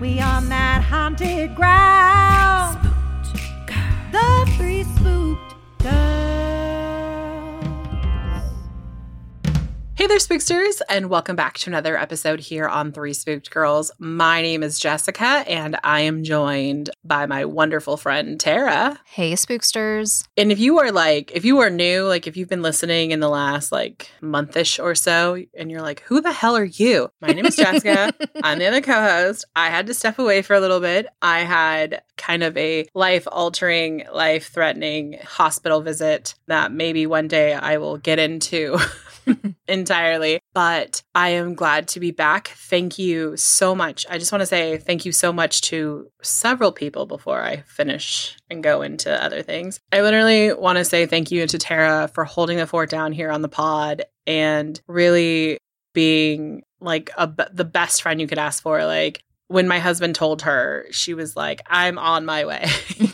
we on that haunted ground. The three spooked. Hey there, spooksters, and welcome back to another episode here on Three Spooked Girls. My name is Jessica, and I am joined by my wonderful friend Tara. Hey, spooksters. And if you are like, if you are new, like if you've been listening in the last like monthish or so, and you're like, who the hell are you? My name is Jessica. I'm the other co-host. I had to step away for a little bit. I had kind of a life-altering, life-threatening hospital visit that maybe one day I will get into. entirely. But I am glad to be back. Thank you so much. I just want to say thank you so much to several people before I finish and go into other things. I literally want to say thank you to Tara for holding the fort down here on the pod and really being like a, the best friend you could ask for. Like, when my husband told her, she was like, I'm on my way.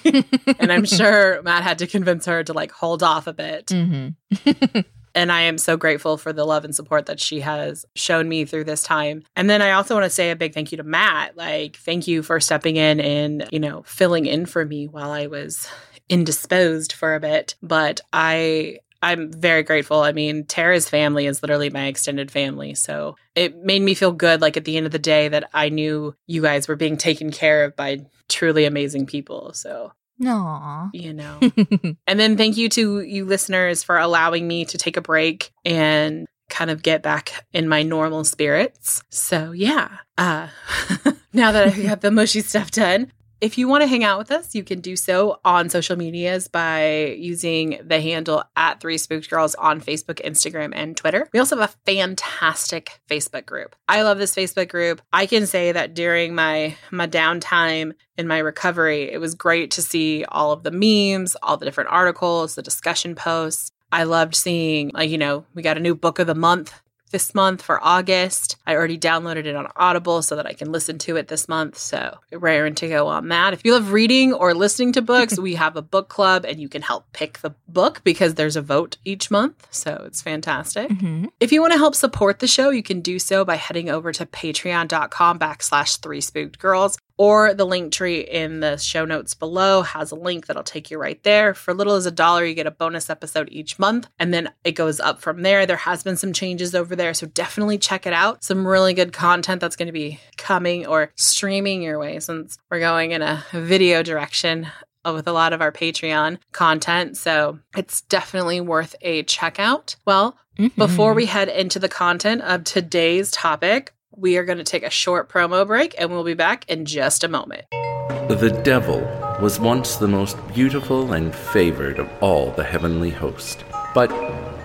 and I'm sure Matt had to convince her to like hold off a bit. Mm-hmm. And I am so grateful for the love and support that she has shown me through this time. And then I also want to say a big thank you to Matt. Like, thank you for stepping in and, you know, filling in for me while I was indisposed for a bit. But I I'm very grateful. I mean, Tara's family is literally my extended family. So it made me feel good, like at the end of the day, that I knew you guys were being taken care of by truly amazing people. So Aww. you know. and then thank you to you listeners for allowing me to take a break and kind of get back in my normal spirits. So yeah. Uh now that I have the mushy stuff done, if you want to hang out with us, you can do so on social medias by using the handle at Three Spooked Girls on Facebook, Instagram, and Twitter. We also have a fantastic Facebook group. I love this Facebook group. I can say that during my my downtime in my recovery, it was great to see all of the memes, all the different articles, the discussion posts. I loved seeing, like, you know, we got a new book of the month this month for August. I already downloaded it on Audible so that I can listen to it this month. So, raring to go on that. If you love reading or listening to books, we have a book club and you can help pick the book because there's a vote each month. So, it's fantastic. Mhm. If you want to help support the show, you can do so by heading over to patreon.com backslash three spooked girls or the link tree in the show notes below has a link that'll take you right there. For little as a dollar, you get a bonus episode each month, and then it goes up from there. There has been some changes over there, so definitely check it out. Some really good content that's going to be coming or streaming your way since we're going in a video direction with a lot of our Patreon content. So it's definitely worth a check out. Well, Mhm. before we head into the content of today's topic, we are going to take a short promo break and we'll be back in just a moment. The devil was once the most beautiful and favored of all the heavenly host. But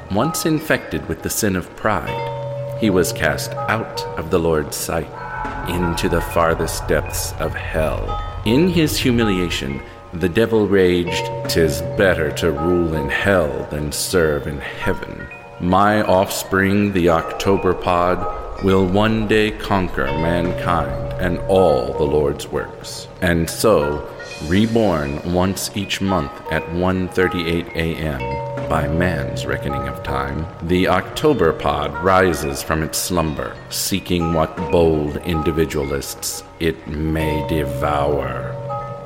once infected with the sin of pride, he was cast out of the Lord's sight into the farthest depths of hell. In his humiliation, the devil raged, "Tis better to rule in hell than serve in heaven." My offspring, the October pod, will one day conquer mankind and all the Lord's works. And so, reborn once each month at 1:38 a.m. by man's reckoning of time, the October pod rises from its slumber, seeking what bold individualists it may devour.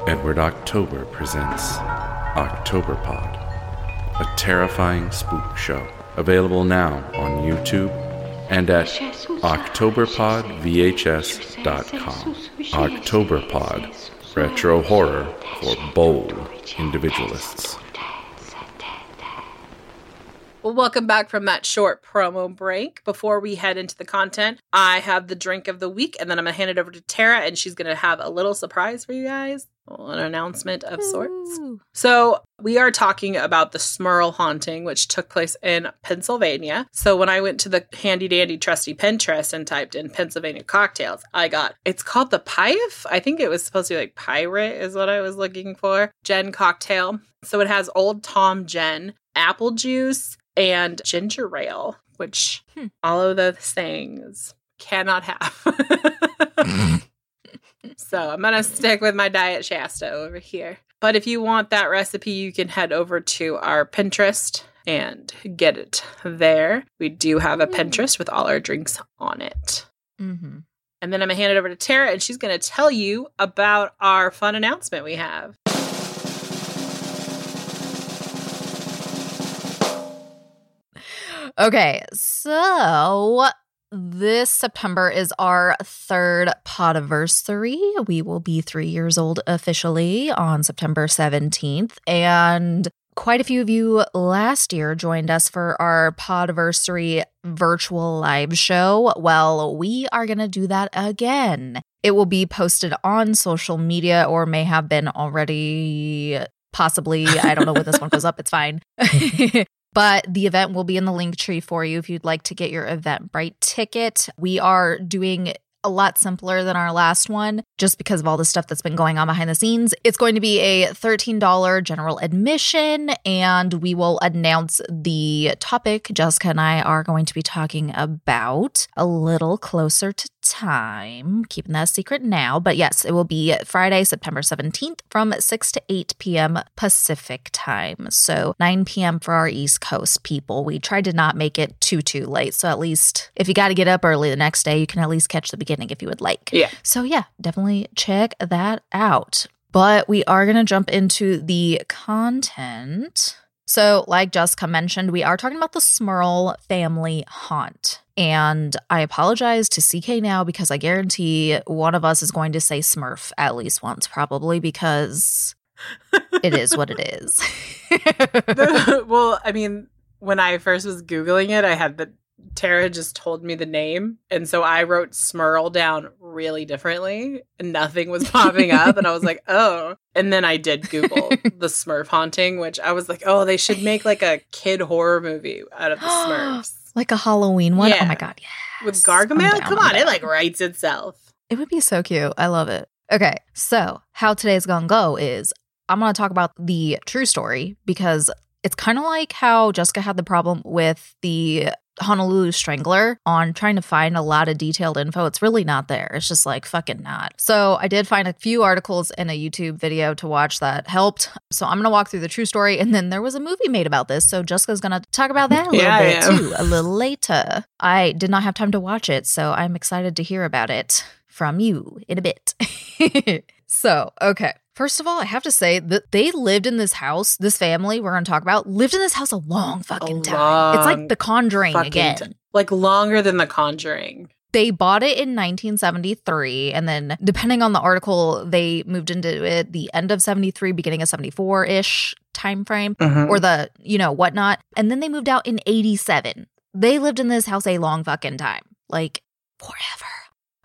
Edward October presents October Pod, a terrifying spook show, available now on YouTube and at octoberpodvhs.com. Octoberpod, retro horror for bold individualists. Well, welcome back from that short promo break. Before we head into the content, I have the drink of the week, and then I'm going to hand it over to Tara, and she's going to have a little surprise for you guys an announcement of sorts. Ooh. So, we are talking about the Smurl haunting, which took place in Pennsylvania. So, when I went to the handy dandy trusty Pinterest and typed in Pennsylvania cocktails, I got it's called the Piaf. I think it was supposed to be like pirate, is what I was looking for. Gin cocktail. So, it has Old Tom Gin, apple juice, and ginger ale, which Hmm. all of those things cannot have. so I'm gonna stick with my diet Shasta over here. But if you want that recipe, you can head over to our Pinterest and get it there. We do have a Hmm. Pinterest with all our drinks on it. Mm-hmm. And then I'm gonna hand it over to Tara, and she's gonna tell you about our fun announcement we have. Okay, so this September is our third podiversary. We will be three years old officially on September 17th. And quite a few of you last year joined us for our podiversary virtual live show. Well, we are going to do that again. It will be posted on social media or may have been already. Possibly. I don't know when this one goes up. It's fine. But the event will be in the link tree for you if you'd like to get your Eventbrite ticket. We are doing a lot simpler than our last one just because of all the stuff that's been going on behind the scenes. It's going to be a $13 general admission, and we will announce the topic Jessica and I are going to be talking about a little closer to time. Keeping that a secret now. But yes, it will be Friday, September 17th from 6 to 8 p.m. Pacific time. So 9 p.m. for our East Coast people. We tried to not make it too, too late. So at least if you got to get up early the next day, you can at least catch the beginning if you would like. Yeah. So yeah, definitely check that out. But we are going to jump into the content. So, like Jessica mentioned, we are talking about the Smurl family haunt. And I apologize to CK now because I guarantee one of us is going to say Smurf at least once, probably because it is what it is. well, I mean, when I first was Googling it, I had the Tara just told me the name. And so I wrote Smurl down really differently and nothing was popping up. and I was like, oh. And then I did Google the Smurf haunting, which I was like, oh, they should make like a kid horror movie out of the Smurfs. like a Halloween one. Oh Yeah. my God. Yes. With Gargamel? Come I'm on, it like writes itself. It would be so cute. I love it. Okay, so how today's gonna go is I'm gonna talk about the true story because it's kind of like how Jessica had the problem with the Honolulu Strangler on trying to find a lot of detailed info. It's really not there. It's just like fucking not. So I did find a few articles and a YouTube video to watch that helped. So I'm gonna walk through the true story, and then there was a movie made about this. So Jessica's gonna talk about that a little Yeah, bit too, a little later. I did not have time to watch it, so I'm excited to hear about it from you in a bit. so, okay. First of all, I have to say that they lived in this house, this family we're going to talk about, lived in this house a long fucking time. It's like The Conjuring again. t- like longer than The Conjuring. They bought it in 1973, and then depending on the article, they moved into it the end of 73, beginning of 74 ish time frame, mm-hmm. or the, you know, whatnot. And then they moved out in 87. They lived in this house a long fucking time, like forever.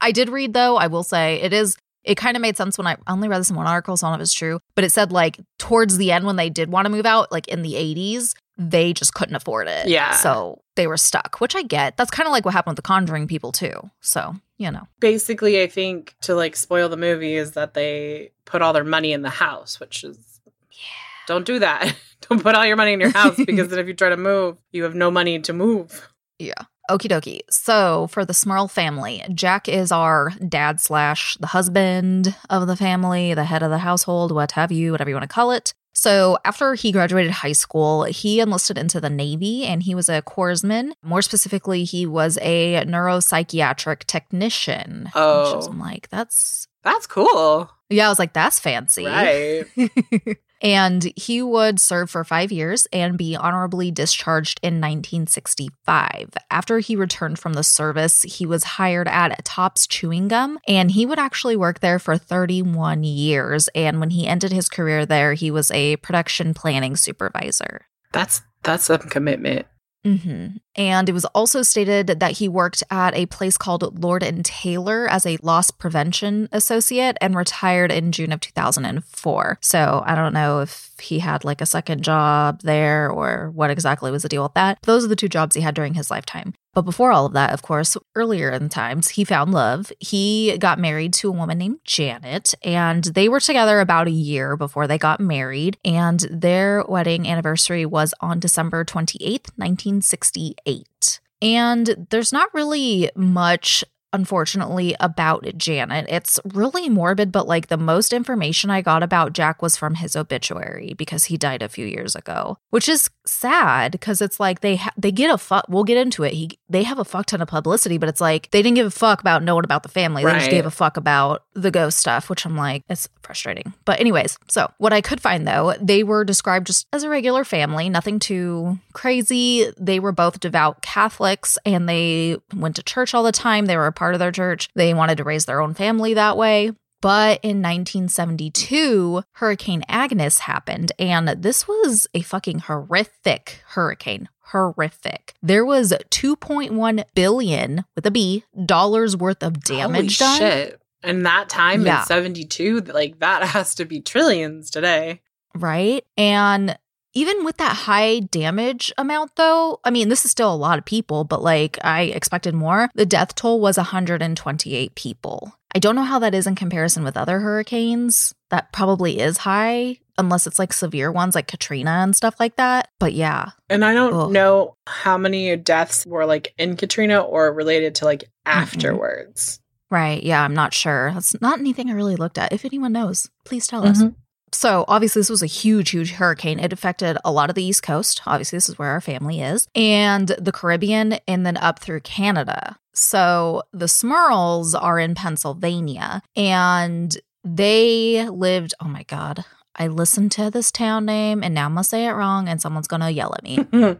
I did read, though, I will say it is. It kind of made sense when I I only read this in one article, so I don't know if it's true, but it said like towards the end when they did want to move out, like in the 80s, they just couldn't afford it. Yeah. So they were stuck, which I get. That's kind of like what happened with the Conjuring people, too. So, you know. basically i think to like spoil the movie is that they put all their money in the house which is don't do that don't put all your money in your house because then if you try to move you have no money to move Yeah. Okie dokie. So for the Smurl family, Jack is our dad slash the husband of the family, the head of the household, what have you, whatever you want to call it. So after he graduated high school, he enlisted into the Navy and he was a corpsman. More specifically, he was a neuropsychiatric technician. Which Oh. I'm like, that's that's cool yeah, I was like, that's fancy. right And he would serve for five years and be honorably discharged in 1965. After he returned from the service, he was hired at Topps Chewing Gum and he would actually work there for 31 years. And when he ended his career there, he was a production planning supervisor. That's that's some commitment. Hmm And it was also stated that he worked at a place called Lord and Taylor as a loss prevention associate and retired in June of 2004. So I don't know if he had like a second job there or what exactly was the deal with that. Those are the two jobs he had during his lifetime. But before all of that, of course, earlier in times, he found love. He got married to a woman named Janet, and they were together about a year before they got married. And their wedding anniversary was on December 28th, 1968. And there's not really much unfortunately about Janet. It's really morbid, but like the most information I got about Jack was from his obituary because he died a few years ago, which is sad because it's like they ha- they get a fuck. We'll get into it. He they have a fuck ton of publicity, but it's like they didn't give a fuck about knowing about the family. They just gave a fuck about the ghost stuff, which I'm like it's frustrating. But anyways, so what I could find though, they were described just as a regular family, nothing too crazy. They were both devout Catholics and they went to church all the time. They were a part of their church. They wanted to raise their own family that way. But in 1972, Hurricane Agnes happened, and this was a fucking horrific hurricane. Horrific. There was 2.1 billion with a B dollars worth of damage Holy done. shit. And that time Yeah. in 72, like that has to be trillions today. right? And even with that high damage amount, though, I mean, this is still a lot of people, but like I expected more. The death toll was 128 people. I don't know how that is in comparison with other hurricanes. That probably is high, unless it's like severe ones like Katrina and stuff like that. But yeah, And I don't Ugh. know how many deaths were like in Katrina or related to like afterwards. right. Yeah, I'm not sure. That's not anything I really looked at. If anyone knows, please tell us. Mm-hmm. So, obviously, this was a huge, huge hurricane. It affected a lot of the East Coast. Obviously, this is where our family is, and the Caribbean, and then up through Canada. So, the Smurls are in Pennsylvania, and they lived, oh my God. I listened to this town name and now I'm gonna say it wrong and someone's gonna yell at me. Hmm.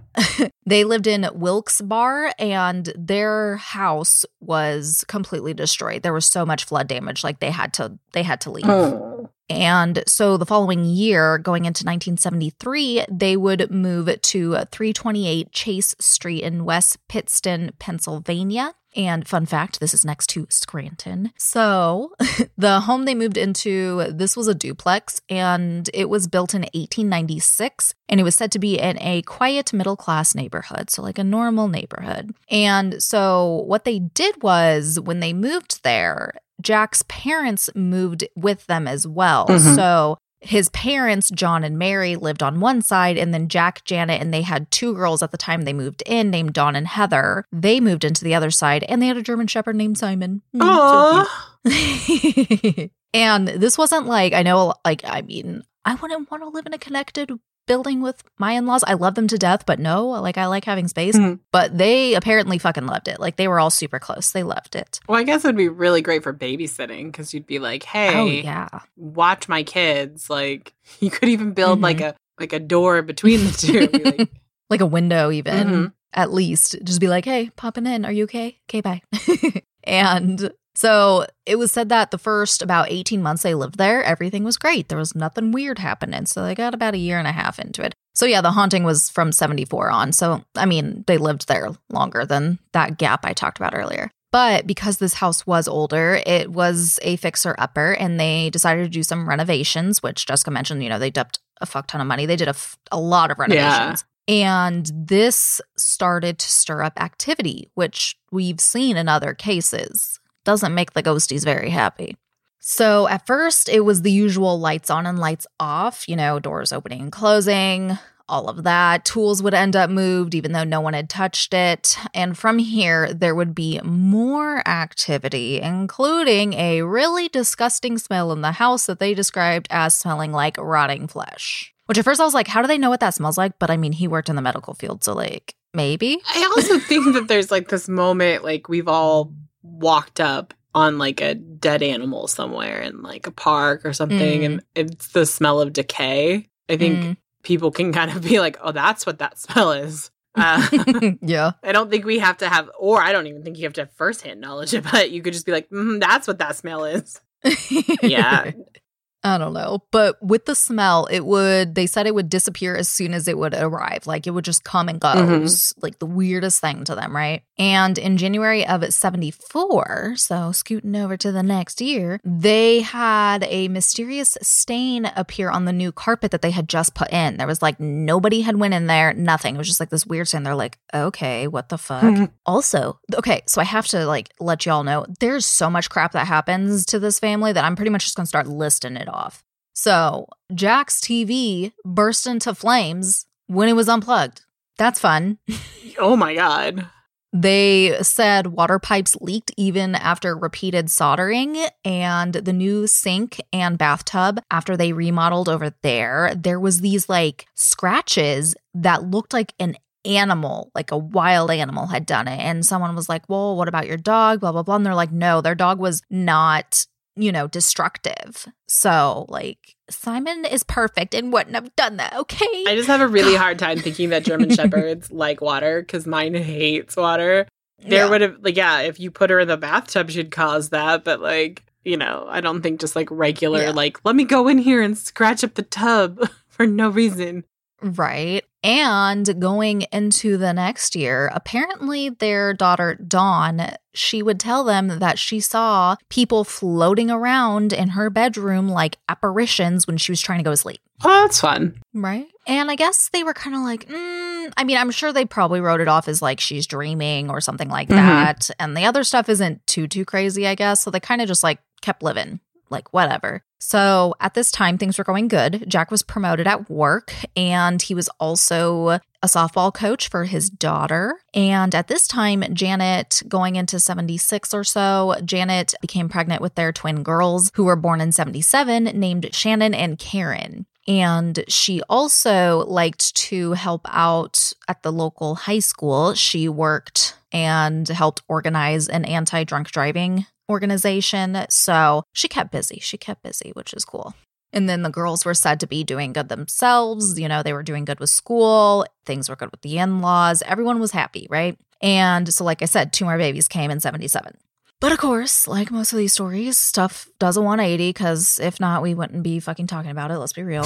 they lived in Wilkes-Barre and their house was completely destroyed. There was so much flood damage like they had to they had to leave. Oh. And so the following year, going into 1973, they would move to 328 Chase Street in West Pittston, Pennsylvania. And fun fact, this is next to Scranton. So the home they moved into, this was a duplex and it was built in 1896 and it was said to be in a quiet middle class neighborhood. So like a normal neighborhood. And so what they did was when they moved there, Jack's parents moved with them as well. Mhm. So his parents, John and Mary, lived on one side, and then Jack, Janet, and they had two girls at the time they moved in named Dawn and Heather. They moved into the other side, and they had a German Shepherd named Simon. Mm, so and this wasn't like, I know, like, I mean, I wouldn't want to live in a connected building with my in laws. I love them to death, but no, like, I like having space. Mhm. But they apparently fucking loved it. Like, they were all super close. They loved it. Well, I guess it'd be really great for babysitting because you'd be like, "Hey, Oh, yeah. watch my kids." Like, you could even build Mhm. like a like a door between the two. Like, like a window even Mhm. at least just be like hey popping in are you okay okay bye and so it was said that the first about 18 months they lived there everything was great there was nothing weird happening so they got about a year and a half into it so yeah the haunting was from 74 on so i mean they lived there longer than that gap i talked about earlier but because this house was older, it was a fixer upper, and they decided to do some renovations, which Jessica mentioned, you know, they dumped a fuck ton of money. They did a, f- a lot of renovations. And this started to stir up activity, which we've seen in other cases. Doesn't make the ghosties very happy. So at first, it was the usual lights on and lights off, you know, doors opening and closing, all of that. Tools would end up moved, even though no one had touched it. And from here, there would be more activity, including a really disgusting smell in the house that they described as smelling like rotting flesh. Which at first I was like, how do they know what that smells like? But I mean, he worked in the medical field, so like, maybe. I also think that there's like this moment, like we've all walked up on like a dead animal somewhere in like a park or something Mm. and it's the smell of decay, I think Mm. people can kind of be like, oh, that's what that smell is. Uh, yeah. I don't think we have to have, or I don't even think you have to have firsthand knowledge of it. But you could just be like, mm, that's what that smell is. Yeah. I don't know. But with the smell, it would, they said it would disappear as soon as it would arrive. Like it would just come and go. Mhm. S- Like the weirdest thing to them, right? And in January of 74, so scooting over to the next year, they had a mysterious stain appear on the new carpet that they had just put in. There was like nobody had went in there, nothing. It was just like this weird stain. They're like, okay, what the fuck? Also, okay, so I have to like let y'all know there's so much crap that happens to this family that I'm pretty much just gonna start listing it off. So, Jack's TV burst into flames when it was unplugged. That's fun. oh my God. They said water pipes leaked even after repeated soldering, and the new sink and bathtub, after they remodeled over there, there was these like scratches that looked like an animal, like a wild animal had done it. And someone was like, Well, what about your dog? Blah, blah, blah. And they're like, No, their dog was not, you know, destructive. So, like, Simon is perfect and wouldn't have done that. Okay. I just have a really hard time thinking that German Shepherds like water because mine hates water. There Yeah. would have, like, yeah, if you put her in the bathtub, she'd cause that. But, like, you know, I don't think just like regular, Yeah. like, let me go in here and scratch up the tub for no reason. Right. And going into the next year, apparently their daughter, Dawn, she would tell them that she saw people floating around in her bedroom like apparitions when she was trying to go to sleep. Oh, that's fun. Right. And I guess they were kind of like, mm, I mean, I'm sure they probably wrote it off as like she's dreaming or something like Mhm. that. And the other stuff isn't too, too crazy, I guess. So they kind of just like kept living, like whatever. So at this time, things were going good. Jack was promoted at work and he was also a softball coach for his daughter. And at this time, Janet, going into 76 or so, Janet became pregnant with their twin girls who were born in 77, named Shannon and Karen. And she also liked to help out at the local high school. She worked and helped organize an anti drunk driving organization. So she kept busy. She kept busy, which is cool. And then the girls were said to be doing good themselves. You know, they were doing good with school, things were good with the in laws. Everyone was happy, right? And so, like I said, two more babies came in 77. But of course, like most of these stories, stuff does a 180 because if not, we wouldn't be fucking talking about it. Let's be real.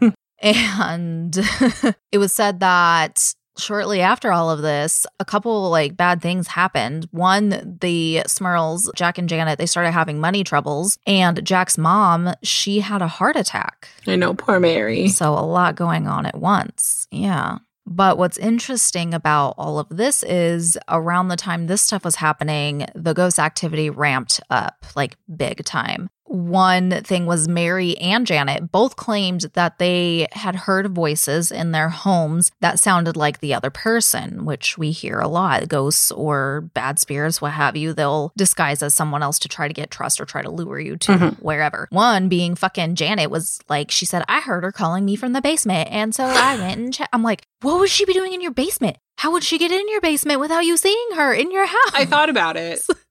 and it was said that shortly after all of this, a couple like bad things happened. One, the Smurls, Jack and Janet, they started having money troubles, and Jack's mom, she had a heart attack. I know, poor Mary. So a lot going on at once. Yeah. But what's interesting about all of this is around the time this stuff was happening, the ghost activity ramped up like big time. One thing was Mary and Janet both claimed that they had heard voices in their homes that sounded like the other person, which we hear a lot. Ghosts or bad spirits, what have you, they'll disguise as someone else to try to get trust or try to lure you to Mhm. wherever. One being fucking Janet was like, she said, I heard her calling me from the basement. And so I went and checked. I'm like, what would she be doing in your basement? How would she get in your basement without you seeing her in your house? I thought about it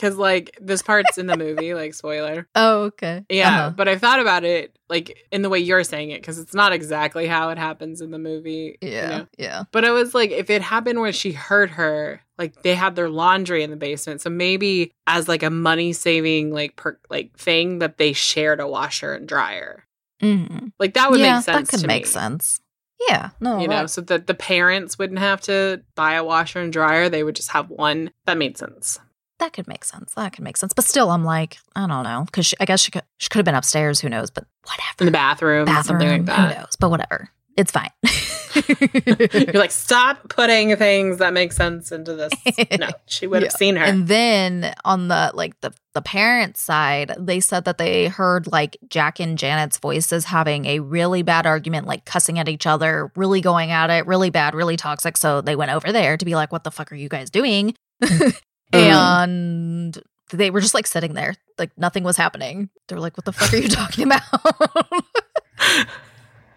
because, like, this part's in the movie, like, spoiler. Oh, okay. Yeah, Uh-huh. but I thought about it, like, in the way you're saying it because it's not exactly how it happens in the movie. you Yeah. know? Yeah. But I was like, if it happened when she heard her, like, they had their laundry in the basement. So maybe as, like, a money saving, like, per- like thing that they shared a washer and dryer. Mhm. Like, that would yeah, make sense That could make me. sense. Yeah. No. you know, so that the parents wouldn't have to buy a washer and dryer. They would just have one. That made sense. That could make sense. That could make sense. But still, I'm like, I don't know. Because I guess she could, she could have been upstairs. Who knows? But whatever. In the bathroom, Bathroom. something like Who knows? But whatever. It's fine. You're like, stop putting things that make sense into this. No, she would have Yeah. seen her. And then on the like the the parents side, they said that they heard like Jack and Janet's voices having a really bad argument, like cussing at each other, really going at it, really bad, really toxic. So they went over there to be like, "What the fuck are you guys doing?" Mm. and they were just like sitting there, like nothing was happening. They're like, "What the fuck are you talking about?"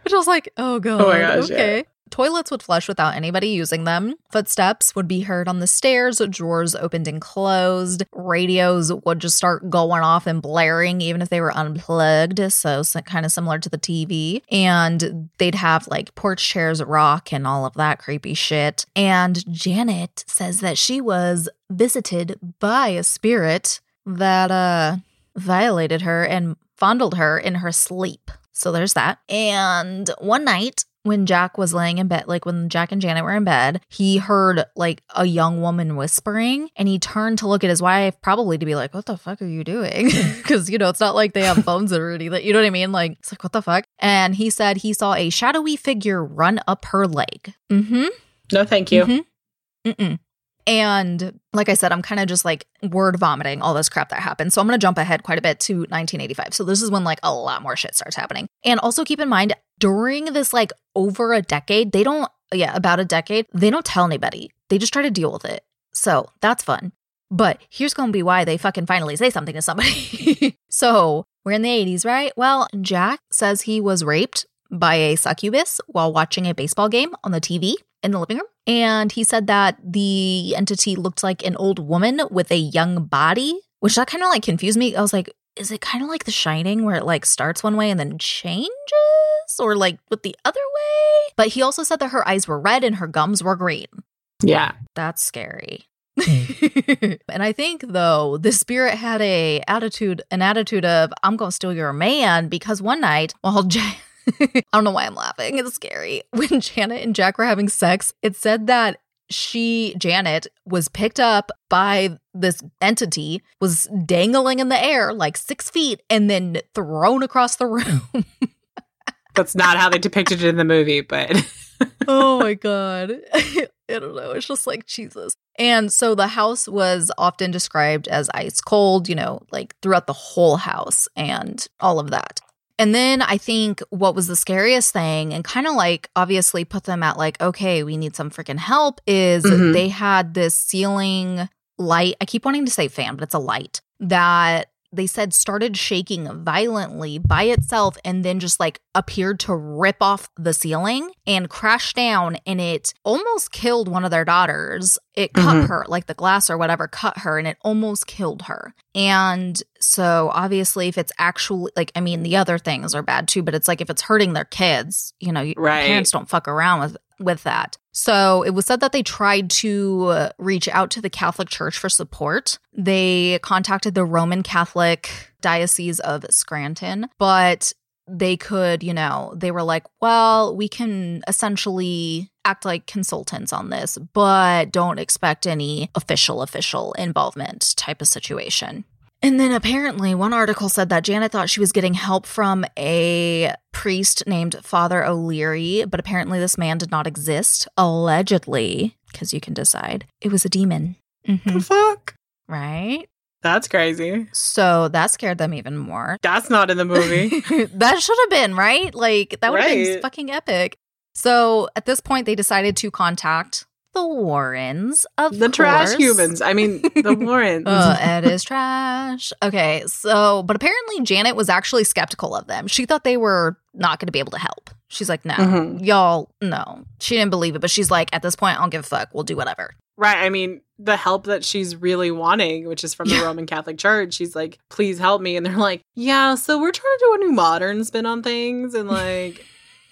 Which I was like, "Oh god, Oh my gosh, okay." Toilets would flush without anybody using them. Footsteps would be heard on the stairs, drawers opened and closed, radios would just start going off and blaring even if they were unplugged, so, so kind of similar to the TV. And they'd have like porch chairs rock and all of that creepy shit. And Janet says that she was visited by a spirit that uh violated her and fondled her in her sleep. So there's that. And one night when Jack was laying in bed, like when Jack and Janet were in bed, he heard like a young woman whispering and he turned to look at his wife, probably to be like, What the fuck are you doing? Because, you know, it's not like they have phones already. That you know what I mean? Like, it's like, What the fuck? And he said he saw a shadowy figure run up her leg. Mm hmm. No, thank you. Mhm. And like I said, I'm kind of just like word vomiting all this crap that happened. So I'm going to jump ahead quite a bit to 1985. So this is when like a lot more shit starts happening. And also keep in mind, during this like over a decade, they don't, yeah, about a decade, they don't tell anybody. They just try to deal with it. So that's fun. But here's going to be why they fucking finally say something to somebody. so we're in the 80s, right? Well, Jack says he was raped by a succubus while watching a baseball game on the TV in the living room. And he said that the entity looked like an old woman with a young body, which that kind of like confused me. I was like, is it kind of like The Shining where it like starts one way and then changes? Or like with the other way? But he also said that her eyes were red and her gums were green. Yeah. That's scary. Mm. and I think though the spirit had a attitude, an attitude of I'm gonna steal your man because one night while Jack, I don't know why I'm laughing. It's scary. When Janet and Jack were having sex, it said that she, Janet, was picked up by this entity, was dangling in the air like six feet, and then thrown across the room. That's not how they depicted it in the movie, but oh my god. I don't know. It's just like Jesus. And so the house was often described as ice cold, you know, like throughout the whole house and all of that. And then I think what was the scariest thing and kind of like obviously put them at like, okay, we need some freaking help is Mhm. they had this ceiling light. I keep wanting to say fan, but it's a light that they said started shaking violently by itself and then just like appeared to rip off the ceiling and crash down and it almost killed one of their daughters. It cut Mhm. her, like the glass or whatever cut her and it almost killed her. And so obviously if it's actually like I mean the other things are bad too, but it's like if it's hurting their kids, you know, Right. parents don't fuck around with with that. So it was said that they tried to uh, reach out to the Catholic Church for support. They contacted the Roman Catholic Diocese of Scranton, but they could, you know, they were like, well, we can essentially act like consultants on this, but don't expect any official, official involvement type of situation. And then apparently, one article said that Janet thought she was getting help from a priest named Father O'Leary, but apparently, this man did not exist. Allegedly, because you can decide, it was a demon. the Mhm. fuck? Right? That's crazy. So that scared them even more. That's not in the movie. that should have been, right? Like, that would have been fucking epic. So at this point, they decided to contact the Warrens, of the trash humans. I mean, the Warrens. Uh, it is trash. Okay, so but apparently Janet was actually skeptical of them. She thought they were not going to be able to help. She's like, no, Mhm. y'all, no. She didn't believe it, but she's like, at this point, I don't give a fuck. We'll do whatever. Right. I mean, the help that she's really wanting, which is from the Roman Catholic Church, she's like, please help me. And they're like, yeah, so we're trying to do a new modern spin on things. And like,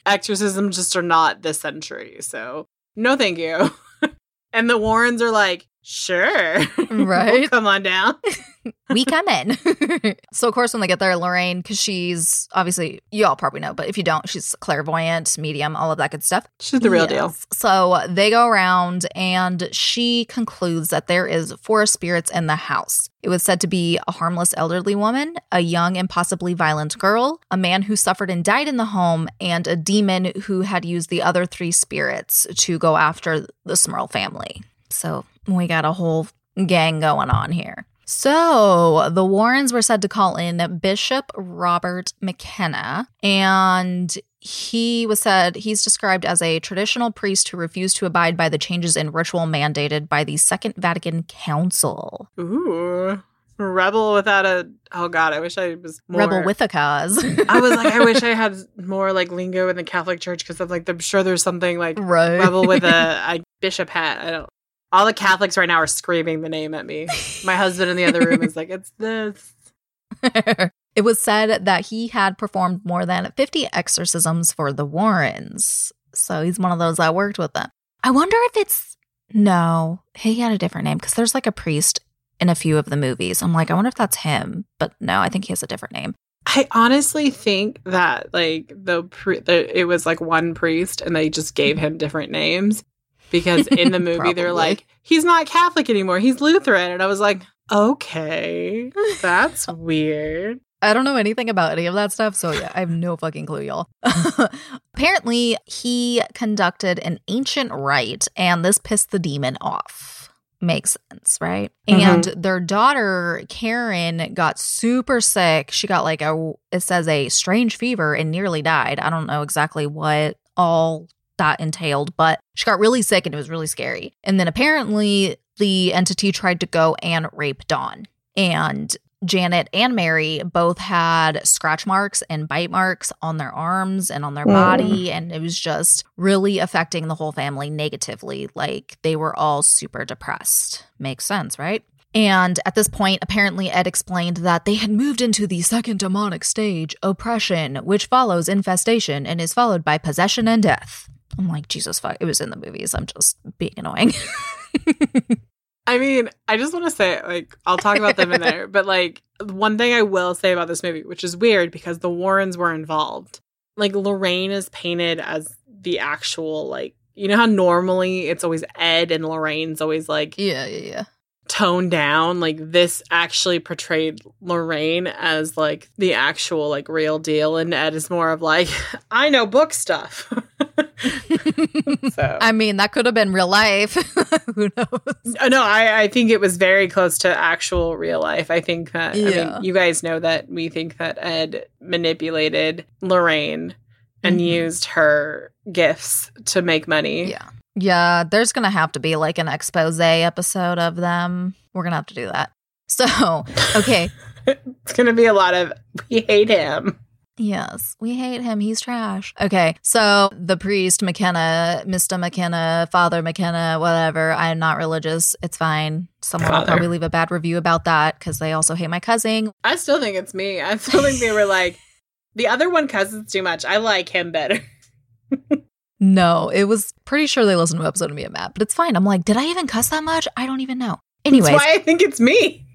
exorcism just are not this century. So no, thank you. and the Warrens are like, sure. We'll Right. come on down. we come in. so of course, when they get there, Lorraine, because she's obviously you all probably know, but if you don't, she's clairvoyant, medium, all of that good stuff. She's the real deal. So they go around and she concludes that there is four spirits in the house. It was said to be a harmless elderly woman, a young and possibly violent girl, a man who suffered and died in the home, and a demon who had used the other three spirits to go after the Smurl family. So we got a whole gang going on here. So the Warrens were said to call in Bishop Robert McKenna, and he was said he's described as a traditional priest who refused to abide by the changes in ritual mandated by the Second Vatican Council. Ooh. rebel without a. Oh God, I wish I was more. Rebel with a cause. I was like, I wish I had more like lingo in the Catholic Church because I'm like, I'm sure there's something like right. rebel with a, a bishop hat. I don't. All the Catholics right now are screaming the name at me. My husband in the other room is like, it's this. it was said that he had performed more than 50 exorcisms for the Warrens. So he's one of those that worked with them. I wonder if it's. No, he had a different name because there's like a priest in a few of the movies. I'm like, I wonder if that's him. But no, I think he has a different name. I honestly think that like the, the it was like one priest and they just gave him different names because in the movie they're like he's not Catholic anymore he's Lutheran and I was like okay that's weird I don't know anything about any of that stuff. So, yeah, I have no fucking clue, y'all. Apparently, he conducted an ancient rite, and this pissed the demon off. Makes sense, right? Mhm. And their daughter, Karen, got super sick. She got like a, it says a strange fever and nearly died. I don't know exactly what all that entailed, but she got really sick and it was really scary. And then apparently, the entity tried to go and rape Dawn. And Janet and Mary both had scratch marks and bite marks on their arms and on their Mm. body. And it was just really affecting the whole family negatively. Like they were all super depressed. Makes sense, right? And at this point, apparently, Ed explained that they had moved into the second demonic stage, oppression, which follows infestation and is followed by possession and death. I'm like, Jesus fuck. It was in the movies. I'm just being annoying. I mean I just want to say like I'll talk about them in there but like one thing I will say about this movie which is weird because the Warrens were involved like Lorraine is painted as the actual like you know how normally it's always Ed and Lorraine's always like yeah, yeah, yeah. toned down like this actually portrayed lorraine as like the actual like real deal and ed is more of like i know book stuff so I mean, that could have been real life. Who knows? Uh, no I, I think it was very close to actual real life i think that i Yeah. mean you guys know that we think that ed manipulated lorraine and Mhm. used her gifts to make money Yeah. Yeah, there's going to have to be like an expose episode of them. We're going to have to do that. So, okay. it's gonna be a lot of we hate him yes, we hate him. He's trash. Okay. So, the priest, McKenna, Mr. McKenna, Father McKenna, whatever. I'm not religious. It's fine. Someone will probably leave a bad review about that because they also hate my cousin. I still think it's me. I still think they were like, the other one cusses too much. I like him better. No, it was pretty sure they listened to an episode of me and Matt, but it's fine. I'm like, did I even cuss that much? I don't even know. Anyways, That's why I think it's me.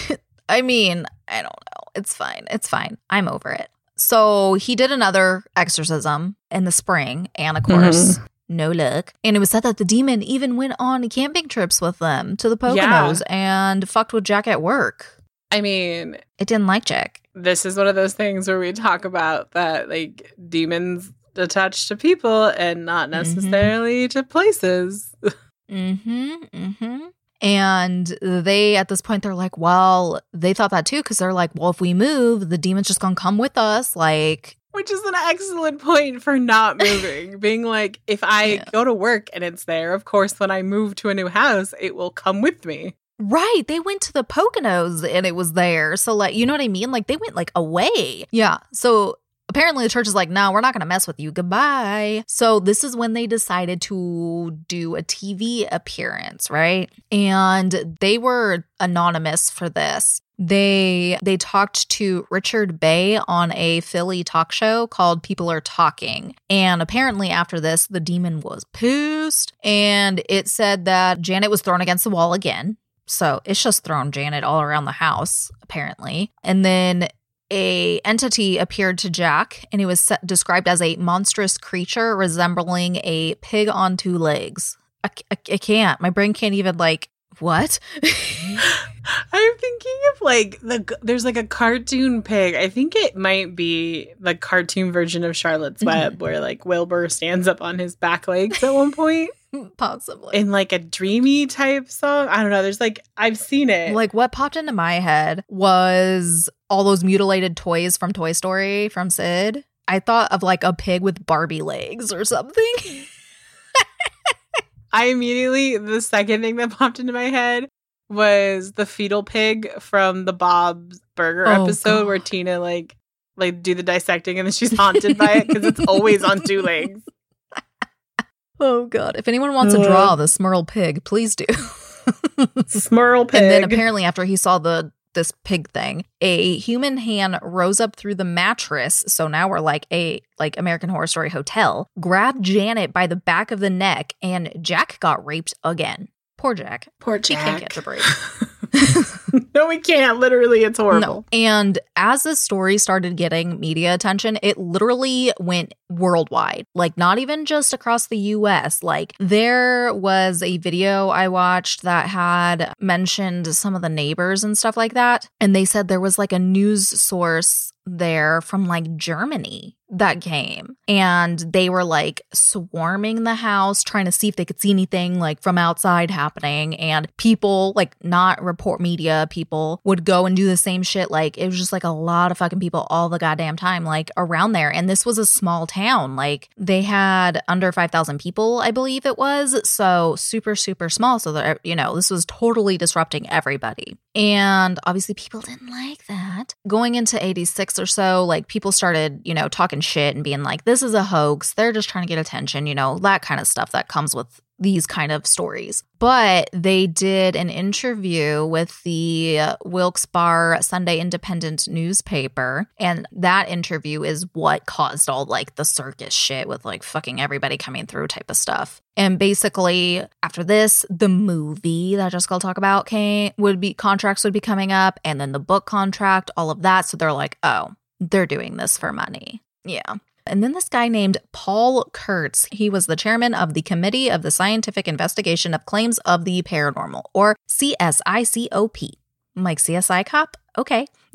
I mean, I don't know. It's fine. It's fine. I'm over it. So he did another exorcism in the spring, and of course, no luck. And it was said that the demon even went on camping trips with them to the Poconos and fucked with Jack at work. I mean, It didn't like Jack. this is one of those things where we talk about that like demons attached to people and not necessarily to places. Mm-hmm. Mm-hmm. And they, at this point, they're like, well, they thought that too, because they're like, well, if we move, the demon's just gonna come with us. Like, Which is an excellent point for not moving. Being like, if I Yeah. go to work and it's there, of course, when I move to a new house, it will come with me. Right. They went to the Poconos and it was there. So, like, you know what I mean? Like, they went like away. Yeah. So, apparently, the church is like, no, we're not going to mess with you. Goodbye. So, this is when they decided to do a TV appearance, right? And they were anonymous for this. They they talked to Richard Bey on a Philly talk show called People Are Talking. And apparently after this the demon was pissed and it said that Janet was thrown against the wall again. So it's just thrown Janet all around the house, apparently. And then a entity appeared to Jack, and it was se- described as a monstrous creature resembling a pig on two legs. I can't. My brain can't even like what. I'm thinking of like the there's like a cartoon pig. I think it might be the cartoon version of Charlotte's Mhm. Web where like Wilbur stands up on his back legs at one point Possibly. in like a dreamy type song. I don't know. There's like I've seen it. Like what popped into my head was all those mutilated toys from Toy Story from Sid. I thought of like a pig with Barbie legs or something. I immediately the second thing that popped into my head was the fetal pig from the Bob's Burger Oh, episode where Tina like like do the dissecting and then she's haunted by it because it's always on two legs. Oh god. If anyone wants to Uh. draw the Smurl pig, please do. Smurl pig. And then apparently after he saw the this pig thing, a human hand rose up through the mattress. So now we're like a like American Horror Story hotel, grabbed Janet by the back of the neck, and Jack got raped again. Poor Jack. Poor He Jack. can't catch a break. No, we can't. Literally, it's horrible. No. And as this story started getting media attention, it literally went worldwide. Like, not even just across the US. Like, there was a video I watched that had mentioned some of the neighbors and stuff like that. And they said there was like a news source there from like Germany that came and they were like swarming the house trying to see if they could see anything like from outside happening and people like not report media people would go and do the same shit like it was just like a lot of fucking people all the goddamn time like around there and this was a small town like they had under 5000 people I believe it was so super super small so that you know this was totally disrupting everybody and obviously, people didn't like that. Going into 86 or so, like people started, you know, talking shit and being like, this is a hoax. They're just trying to get attention, you know, that kind of stuff that comes with these kind of stories. But they did an interview with the Wilkes Barre Sunday Independent newspaper. And that interview is what caused all like the circus shit with like fucking everybody coming through type of stuff. And basically, after this, the movie that Jessica will talk about came would be contracts would be coming up, and then the book contract, all of that. So they're like, oh, they're doing this for money. Yeah. And then this guy named Paul Kurtz, he was the chairman of the Committee of the Scientific Investigation of Claims of the Paranormal, or CSICOP. I'm like, CSI cop? Okay.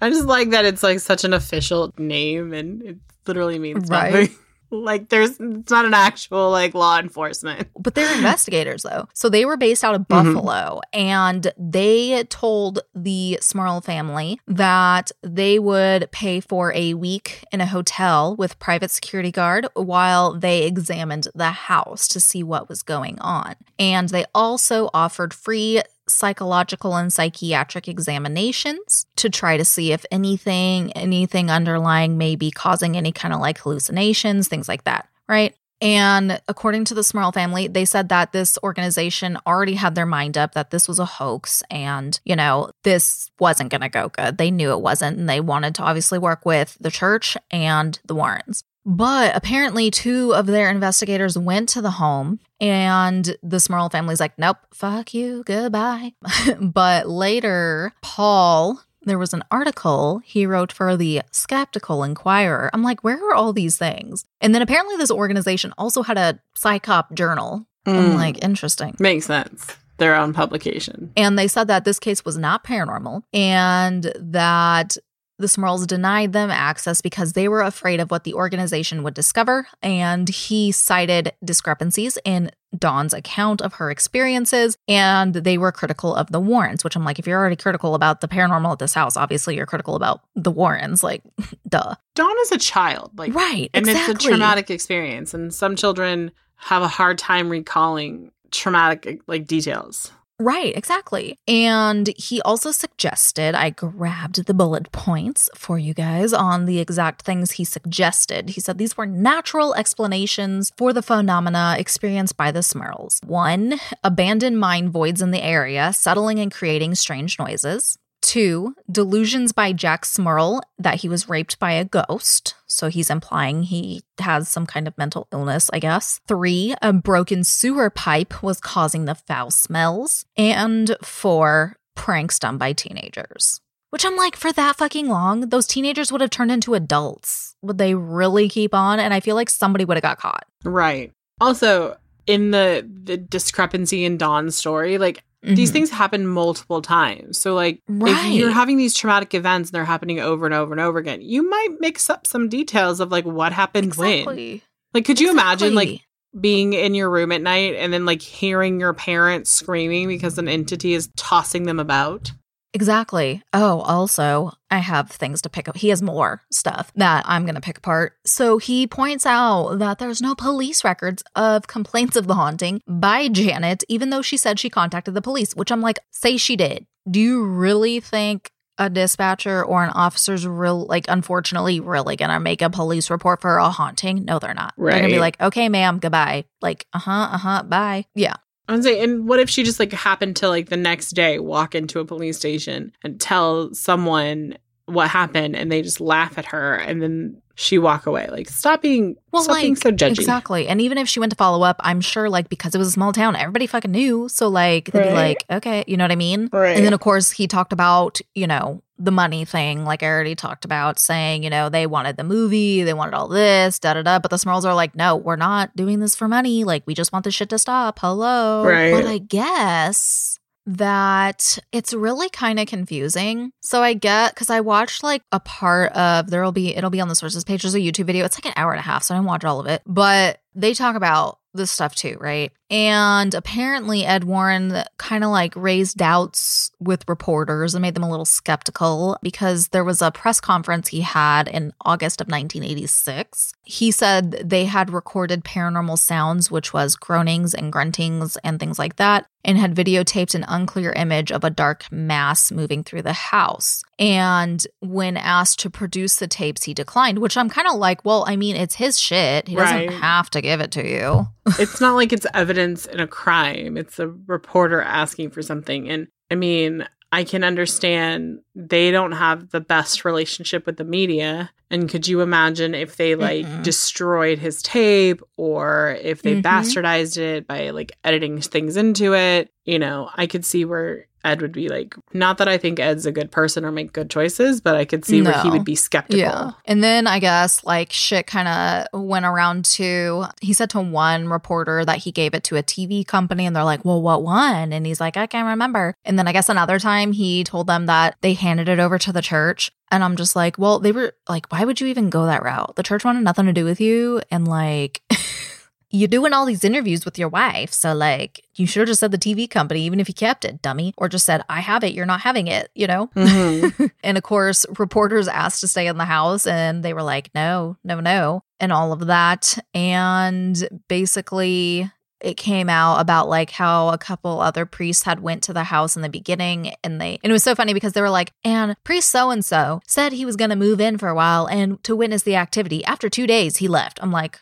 I just like that it's like such an official name and it literally means Right. nothing. Like there's it's not an actual like law enforcement. But they're investigators, though. So they were based out of mm-hmm. Buffalo, and they told the Smurl family that they would pay for a week in a hotel with private security guard while they examined the house to see what was going on. And they also offered free psychological and psychiatric examinations to try to see if anything anything underlying may be causing any kind of like hallucinations things like that right and according to the Smurl family, they said that this organization already had their mind up that this was a hoax and, you know, this wasn't going to go good. They knew it wasn't. And they wanted to obviously work with the church and the Warrens. But apparently, two of their investigators went to the home, and the Smurl family's like, nope, fuck you, goodbye. but later, Paul, there was an article he wrote for the Skeptical Inquirer. I'm like, where are all these things? And then apparently, this organization also had a CSICOP journal. I'm Mm. like, interesting. Makes sense. Their own publication. And they said that this case was not paranormal and that the Smurls denied them access because they were afraid of what the organization would discover. And he cited discrepancies in Dawn's account of her experiences, and they were critical of the Warrens, which I'm like, if you're already critical about the paranormal at this house, obviously you're critical about the Warrens. Like, duh. Dawn is a child. Like right. and exactly. it's a traumatic experience. And some children have a hard time recalling traumatic like details. Right, exactly. And he also suggested, I grabbed the bullet points for you guys on the exact things he suggested. He said these were natural explanations for the phenomena experienced by the Smurls. One, abandoned mine voids in the area, settling and creating strange noises. Two, delusions by Jack Smurl that he was raped by a ghost. So he's implying he has some kind of mental illness, I guess. Three, a broken sewer pipe was causing the foul smells. And four, pranks done by teenagers. Which I'm like, for that fucking long, those teenagers would have turned into adults. Would they really keep on? And I feel like somebody would have got caught. Right. Also, in the the discrepancy in Dawn's story, like these Mhm. things happen multiple times. So like Right. if you're having these traumatic events and they're happening over and over and over again, you might mix up some details of like what happened when. Like could you imagine like being in your room at night and then like hearing your parents screaming because an entity is tossing them about? Exactly. Oh, also, I have things to pick up. He has more stuff that I'm going to pick apart. So he points out that there's no police records of complaints of the haunting by Janet, even though she said she contacted the police, which I'm like, say she did. Do you really think a dispatcher or an officer's real like unfortunately really gonna make a police report for a haunting? No, they're not. They're gonna be like, okay, ma'am, goodbye. Like, uh-huh, uh-huh, bye. Yeah. I was saying, and what if she just like happened to like the next day walk into a police station and tell someone what happened and they just laugh at her and then she walk away? Like, stop being, stop being so judgy. Exactly. And even if she went to follow up, I'm sure like because it was a small town, everybody fucking knew. So like they'd be like, okay, you know what I mean? Right. And then of course he talked about, you know, the money thing, like I already talked about, saying, you know, they wanted the movie, they wanted all this, da da da. But the Smurls are like, no, we're not doing this for money. Like, we just want this shit to stop. Hello. Right. But I guess that it's really kind of confusing. So I get because I watched like a part of there'll be it'll be on the sources page. There's a YouTube video. It's like an hour and a half, so I didn't watch all of it. But they talk about this stuff too, right? And apparently Ed Warren kind of like raised doubts with reporters and made them a little skeptical because there was a press conference he had in August of 1986. He said they had recorded paranormal sounds, which was groanings and gruntings and things like that, and had videotaped an unclear image of a dark mass moving through the house. And when asked to produce the tapes, he declined, which I'm kind of like, well, I mean, it's his shit. He doesn't have to give it to you. it's not like it's evidence in a crime. It's a reporter asking for something. And I mean, I can understand they don't have the best relationship with the media. And could you imagine if they like Mm-mm. destroyed his tape or if they Mhm. bastardized it by like editing things into it? You know, I could see where Ed would be like, not that I think Ed's a good person or make good choices, but I could see where he would be skeptical. Yeah. And then I guess like shit kind of went around to, he said to one reporter that he gave it to a TV company and they're like, well, what one? And he's like, I can't remember. And then I guess another time he told them that they handed it over to the church. And I'm just like, well, they were like, why would you even go that route? The church wanted nothing to do with you. And like, you're doing all these interviews with your wife. So, like, you should have just said the TV company, even if you kept it, dummy, or just said, I have it, you're not having it, you know? Mhm. and of course, reporters asked to stay in the house and they were like, no, no, no, and all of that. And basically, it came out about like how a couple other priests had went to the house in the beginning and they and it was so funny because they were like and priest so and so said he was going to move in for a while and to witness the activity after 2 days he left i'm like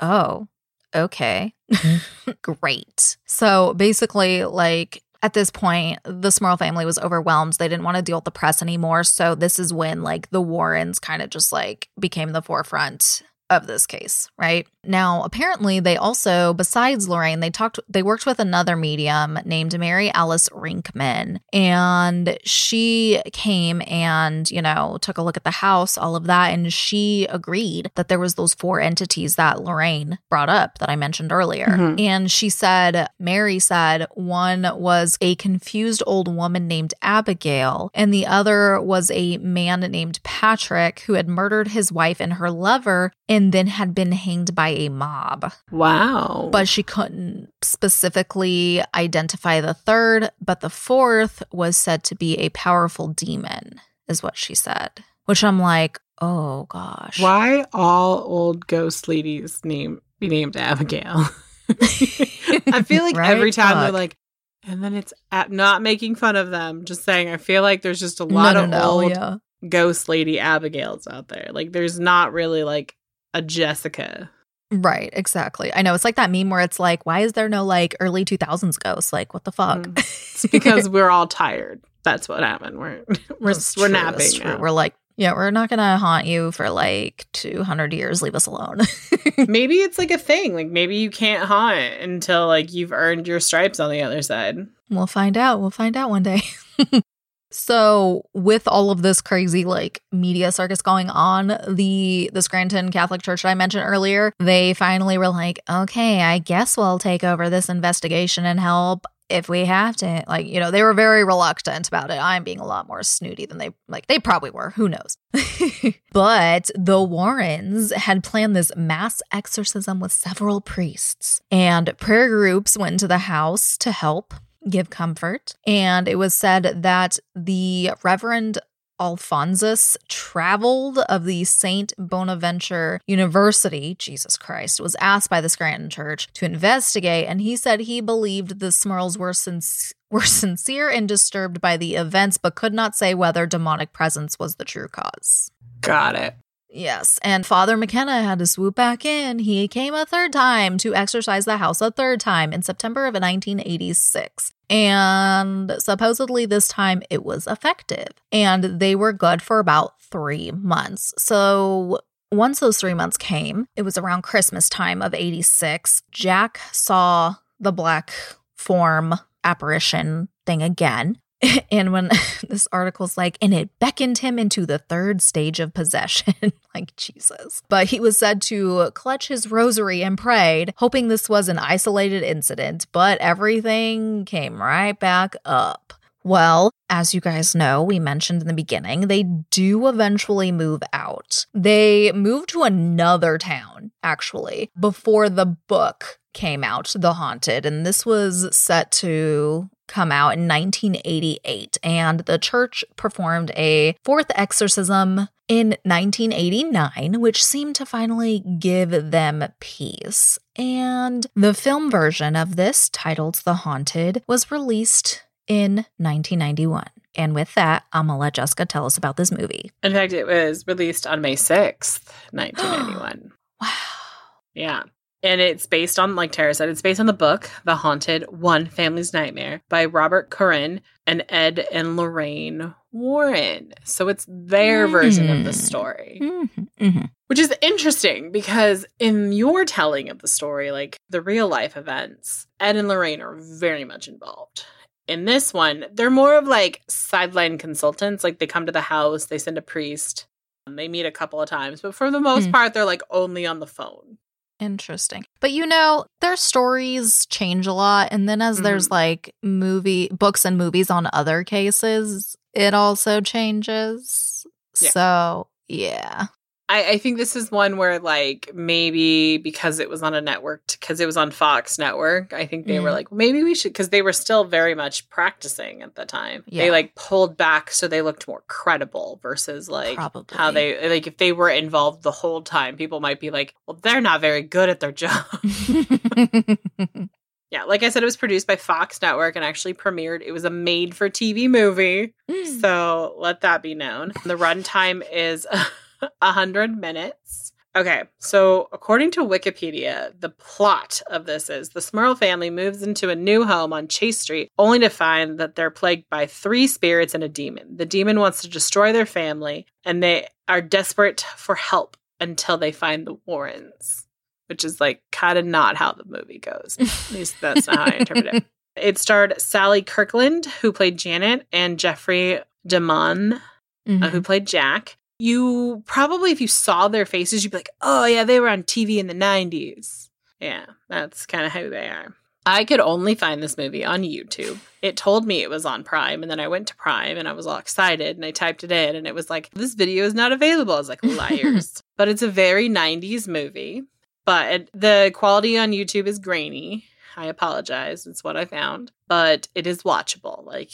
oh okay mm-hmm. great so basically like at this point, the Smurl family was overwhelmed. They didn't want to deal with the press anymore. So this is when like the Warrens kind of just like became the forefront of this case, right? Now, apparently they also besides Lorraine, they talked they worked with another medium named Mary Alice Rinkman and she came and, you know, took a look at the house, all of that and she agreed that there was those four entities that Lorraine brought up that I mentioned earlier. Mhm. And she said, Mary said one was a confused old woman named Abigail, and the other was a man named Patrick who had murdered his wife and her lover and then had been hanged by a mob. Wow. But she couldn't specifically identify the third, but the fourth was said to be a powerful demon, is what she said. Which I'm like, oh gosh. Why all old ghost ladies name be named Abigail? I feel like Right? every time they're like, and then it's at, not making fun of them, just saying. I feel like there's just a lot no, of no, no, old yeah. ghost lady Abigails out there. Like, there's not really like a Jessica. Right, exactly. I know it's like that meme where it's like, why is there no like early 2000s ghosts? Like, what the fuck? Mm. It's because we're all tired. That's what happened. We're we're That's we're true, napping. now. We're like, yeah, we're not gonna haunt you for like 200 years. Leave us alone. maybe it's like a thing. Like maybe you can't haunt until like you've earned your stripes on the other side. we'll find out. We'll find out one day. So, with all of this crazy like media circus going on, the the Scranton Catholic Church that I mentioned earlier, they finally were like, okay, I guess we'll take over this investigation and help if we have to. Like, you know, they were very reluctant about it. I'm being a lot more snooty than they like they probably were. Who knows? but the Warrens had planned this mass exorcism with several priests, and prayer groups went to the house to help. Give comfort. And it was said that the Reverend Alphonsus Trabold of the St. Bonaventure University, Jesus Christ, was asked by the Scranton Church to investigate, and he said he believed the Smurls were, were sincere and disturbed by the events, but could not say whether demonic presence was the true cause. Got it. Yes, and Father McKenna had to swoop back in. He came a third time to exorcise the house a third time in September of 1986. And supposedly this time it was effective. And they were good for about three months. So once those three months came, it was around Christmas time of 86. Jack saw the black form apparition thing again. And when this article's like, and it beckoned him into the third stage of possession, like Jesus. But he was said to clutch his rosary and prayed, hoping this was an isolated incident, but everything came right back up. Well, as you guys know, we mentioned in the beginning, they do eventually move out. They moved to another town, actually, before the book came out, The Haunted, and this was set to come out in 1988 and the church performed a fourth exorcism in 1989 which seemed to finally give them peace and the film version of this titled The Haunted was released in 1991 and with that, I'm gonna let Jessica tell us about this movie. In fact, it was released on May 6th, 1991. Wow. yeah. And it's based on, like Tara said, it's based on the book, The Haunted One Family's Nightmare by Robert Curran and Ed and Lorraine Warren. So it's their version of the Mm. story, Mm-hmm, mm-hmm. which is interesting because in your telling of the story, like the real life events, Ed and Lorraine are very much involved. In this one, they're more of like sideline consultants. Like they come to the house, they send a priest, and they meet a couple of times, but for the most Hmm. part, they're like only on the phone. Interesting. But you know, their stories change a lot. And then as there's like movie books and movies on other cases, it also changes. Yeah. So yeah. I, I think this is one where like maybe because it was on a network because it was on Fox network, I think they were Mm. like, maybe we should because they were still very much practicing at the time. They like pulled back so they looked more credible versus like Probably. how they like if they were involved the whole time, people might be like, Well, they're not very good at their job. yeah, like I said, it was produced by Fox Network and actually premiered. It was a made for TV movie. Mm. So let that be known. The runtime is a hundred minutes. Okay, so according to Wikipedia, the plot of this is the Smurl family moves into a new home on Chase Street, only to find that they're plagued by three spirits and a demon. The demon wants to destroy their family, and they are desperate for help until they find the Warrens, which is like kind of not how the movie goes. At least that's not how I interpret it. It starred Sally Kirkland, who played Janet, and Jeffrey DeMunn, Mhm. uh, who played Jack. You probably, if you saw their faces, you'd be like, oh, yeah, they were on TV in the 90s. Yeah, that's kind of who they are. I could only find this movie on YouTube. It told me it was on Prime, and then I went to Prime and I was all excited and I typed it in, and it was like, this video is not available. I was like, liars. but it's a very 90s movie, but the quality on YouTube is grainy. I apologize. It's what I found, but it is watchable. Like,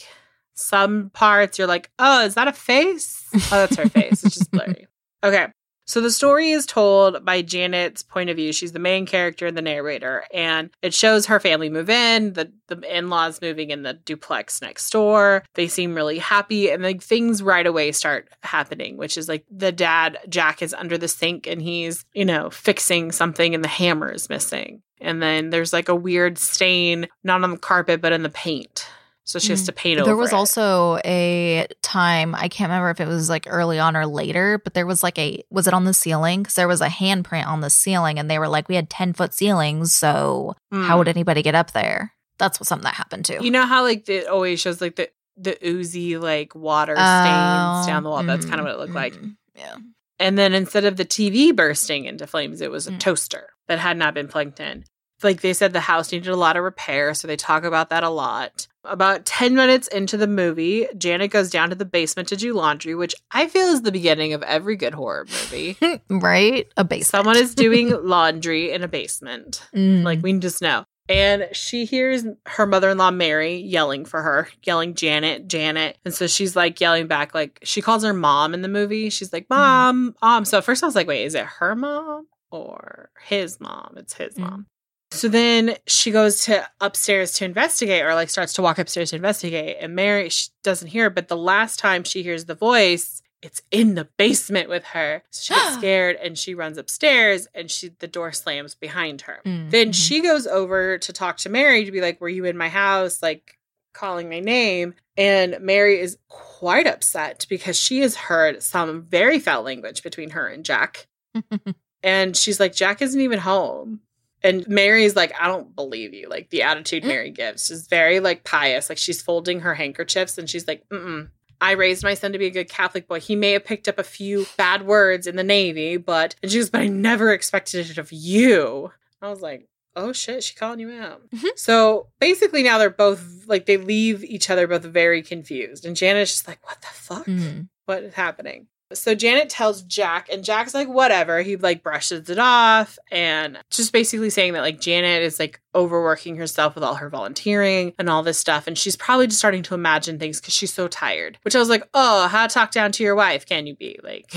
some parts you're like, oh, is that a face? Oh, that's her face. It's just blurry. Okay. So the story is told by Janet's point of view. She's the main character and the narrator, and it shows her family move in, the the in-laws moving in the duplex next door. They seem really happy, and like things right away start happening, which is like the dad Jack is under the sink and he's you know fixing something, and the hammer is missing, and then there's like a weird stain not on the carpet but in the paint. So she has Mm. to paint over. There was it. also a time I can't remember if it was like early on or later, but there was like a was it on the ceiling? Because there was a handprint on the ceiling, and they were like, we had ten foot ceilings, so how Mm. would anybody get up there? That's what something that happened too. You know how like it always shows like the the oozy like water stains Oh, down the wall. That's kind of mhm, what it looked like. mhm. Yeah. And then instead of the TV bursting into flames, it was a Mm. toaster that had not been plugged in. Like they said, the house needed a lot of repair, so they talk about that a lot. About 10 minutes into the movie, Janet goes down to the basement to do laundry, which I feel is the beginning of every good horror movie. right? A basement. Someone is doing laundry in a basement. Mm. Like we just know. And she hears her mother in law, Mary, yelling for her, yelling, Janet, Janet. And so she's like yelling back, like she calls her mom in the movie. She's like, Mom, mom. So at first I was like, wait, is it her mom or his mom? It's his Mhm. mom. So then she goes to upstairs to investigate or like starts to walk upstairs to investigate. And Mary she doesn't hear, but the last time she hears the voice, it's in the basement with her. So she gets scared and she runs upstairs and she the door slams behind her. Mm, Then she goes over to talk to Mary to be like, Were you in my house? Like calling my name. And Mary is quite upset because she has heard some very foul language between her and Jack. And she's like, Jack isn't even home. And Mary's like, I don't believe you. Like the attitude Mary gives is very like pious. Like she's folding her handkerchiefs and she's like, mm I raised my son to be a good Catholic boy. He may have picked up a few bad words in the Navy, but and she goes, but I never expected it of you. I was like, oh shit, she calling you out. Mhm. So basically now they're both like they leave each other both very confused. And Janet's just like, what the fuck? Mhm. what is happening. So Janet tells Jack, and Jack's like, whatever. He like brushes it off and just basically saying that like Janet is like overworking herself with all her volunteering and all this stuff. And she's probably just starting to imagine things because she's so tired. Which I was like, oh, how to talk down to your wife can you be? Like,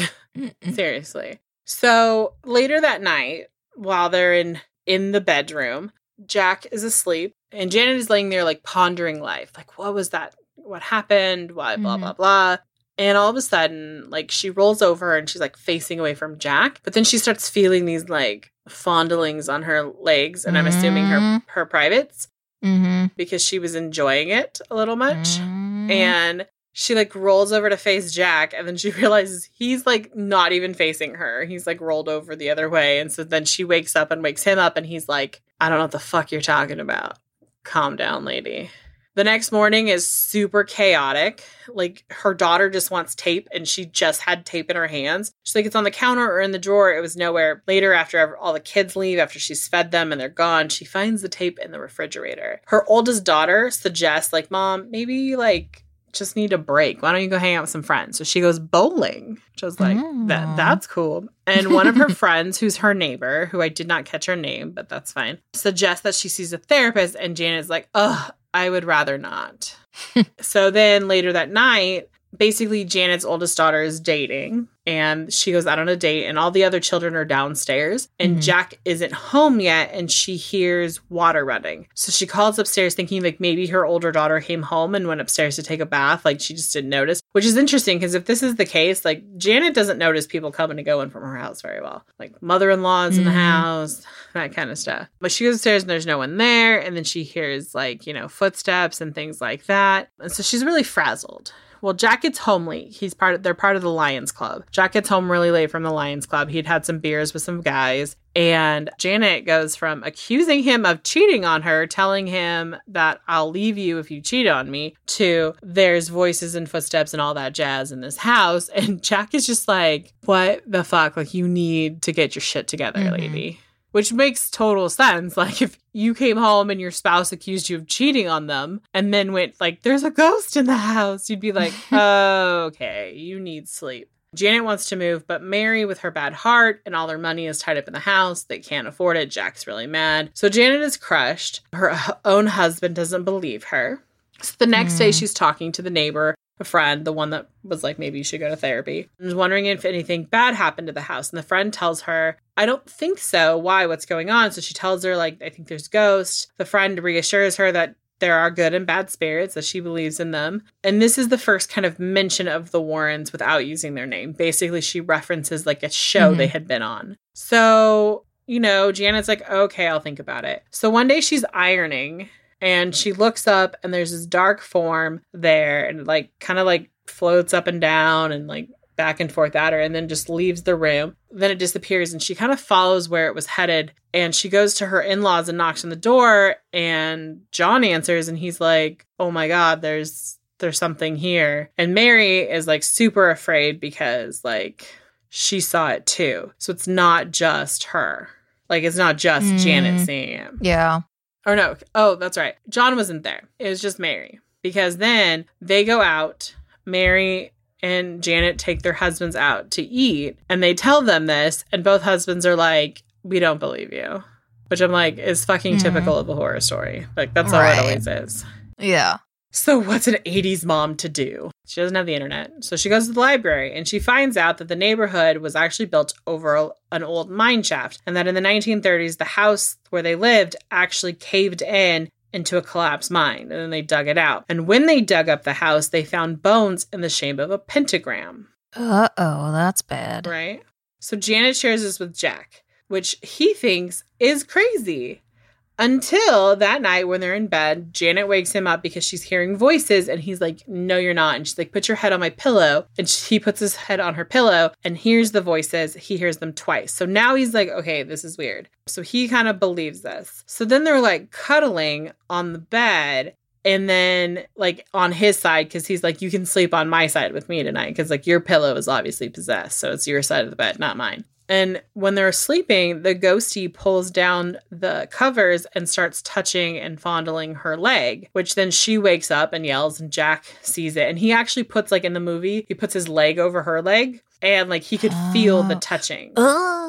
seriously. So later that night, while they're in in the bedroom, Jack is asleep and Janet is laying there like pondering life. Like, what was that? What happened? Why blah Mhm. blah blah. And all of a sudden, like she rolls over and she's like facing away from Jack. But then she starts feeling these like fondlings on her legs, and I'm assuming her Mm. her privates Mhm. because she was enjoying it a little much. Mhm. And she like rolls over to face Jack, and then she realizes he's like not even facing her. He's like rolled over the other way. And so then she wakes up and wakes him up, and he's like, I don't know what the fuck you're talking about. Calm down, lady. The next morning is super chaotic. Like her daughter just wants tape and she just had tape in her hands. She's like, it's on the counter or in the drawer. It was nowhere. Later, after all the kids leave, after she's fed them and they're gone, she finds the tape in the refrigerator. Her oldest daughter suggests, like, Mom, maybe you like just need a break. Why don't you go hang out with some friends? So she goes bowling, which I was like, that Mm. that's cool. And one of her friends, who's her neighbor, who I did not catch her name, but that's fine, suggests that she sees a therapist, and Janet's like, ugh, I would rather not. so then later that night, basically Janet's oldest daughter is dating and she goes out on a date and all the other children are downstairs and Mhm. Jack isn't home yet and she hears water running. So she calls upstairs thinking like maybe her older daughter came home and went upstairs to take a bath like she just didn't notice, which is interesting because if this is the case, like Janet doesn't notice people coming and going from her house very well. Like mother-in-law's in the Mhm. house, that kind of stuff. But she goes upstairs and there's no one there and then she hears like, you know, footsteps and things like that. And so she's really frazzled. Well, Jack gets home late. He's part of they're part of the Lions Club. Jack gets home really late from the Lions Club. He'd had some beers with some guys. And Janet goes from accusing him of cheating on her, telling him that I'll leave you if you cheat on me, to there's voices and footsteps and all that jazz in this house. And Jack is just like, what the fuck? Like, you need to get your shit together, Mhm. lady. Which makes total sense. Like, if you came home and your spouse accused you of cheating on them and then went, like, there's a ghost in the house, you'd be like, okay, you need sleep. Janet wants to move, but Mary, with her bad heart and all their money is tied up in the house, they can't afford it. Jack's really mad. So Janet is crushed. Her own husband doesn't believe her. So the next day, Hmm. she's talking to the neighbor, a friend, the one that was like, maybe you should go to therapy, and is wondering if anything bad happened to the house. And the friend tells her, I don't think so. Why? What's going on? So she tells her, like, I think there's ghosts. The friend reassures her that there are good and bad spirits, that she believes in them. And this is the first kind of mention of the Warrens without using their name. Basically, she references like a show Mhm. they had been on. So, you know, Janet's like, okay, I'll think about it. So one day she's ironing and she looks up and there's this dark form there and like kind of like floats up and down and like back and forth at her and then just leaves the room. Then it disappears and she kind of follows where it was headed and she goes to her in-laws and knocks on the door and John answers and he's like, "Oh my god, there's there's something here." And Mary is like super afraid because like she saw it too. So it's not just her. Like it's not just Mm. Janet seeing it. Yeah. Or no. Oh, that's right. John wasn't there. It was just Mary. Because then they go out. Mary and Janet take their husbands out to eat and they tell them this and both husbands are like, "We don't believe you." which I'm like is fucking Mhm. typical of a horror story. Like that's all Right. it always is. Yeah. So, what's an 80s mom to do? She doesn't have the internet. So, she goes to the library and she finds out that the neighborhood was actually built over an old mine shaft and that in the 1930s, the house where they lived actually caved in into a collapsed mine and then they dug it out. And when they dug up the house, they found bones in the shape of a pentagram, Uh oh, that's bad. right? So, Janet shares this with Jack, which he thinks is crazy. Until that night when they're in bed, Janet wakes him up because she's hearing voices and he's like, No, you're not. And she's like, Put your head on my pillow. And he puts his head on her pillow and hears the voices. He hears them twice. So now he's like, Okay, this is weird. So he kind of believes this. So then they're like cuddling on the bed. And then, like, on his side, because he's like, You can sleep on my side with me tonight. Because, like, your pillow is obviously possessed. So it's your side of the bed, not mine. And when they're sleeping, the ghostie pulls down the covers and starts touching and fondling her leg, which then she wakes up and yells, and Jack sees it. And he actually puts, like in the movie, he puts his leg over her leg and like he could feel the Oh. touching. Ugh.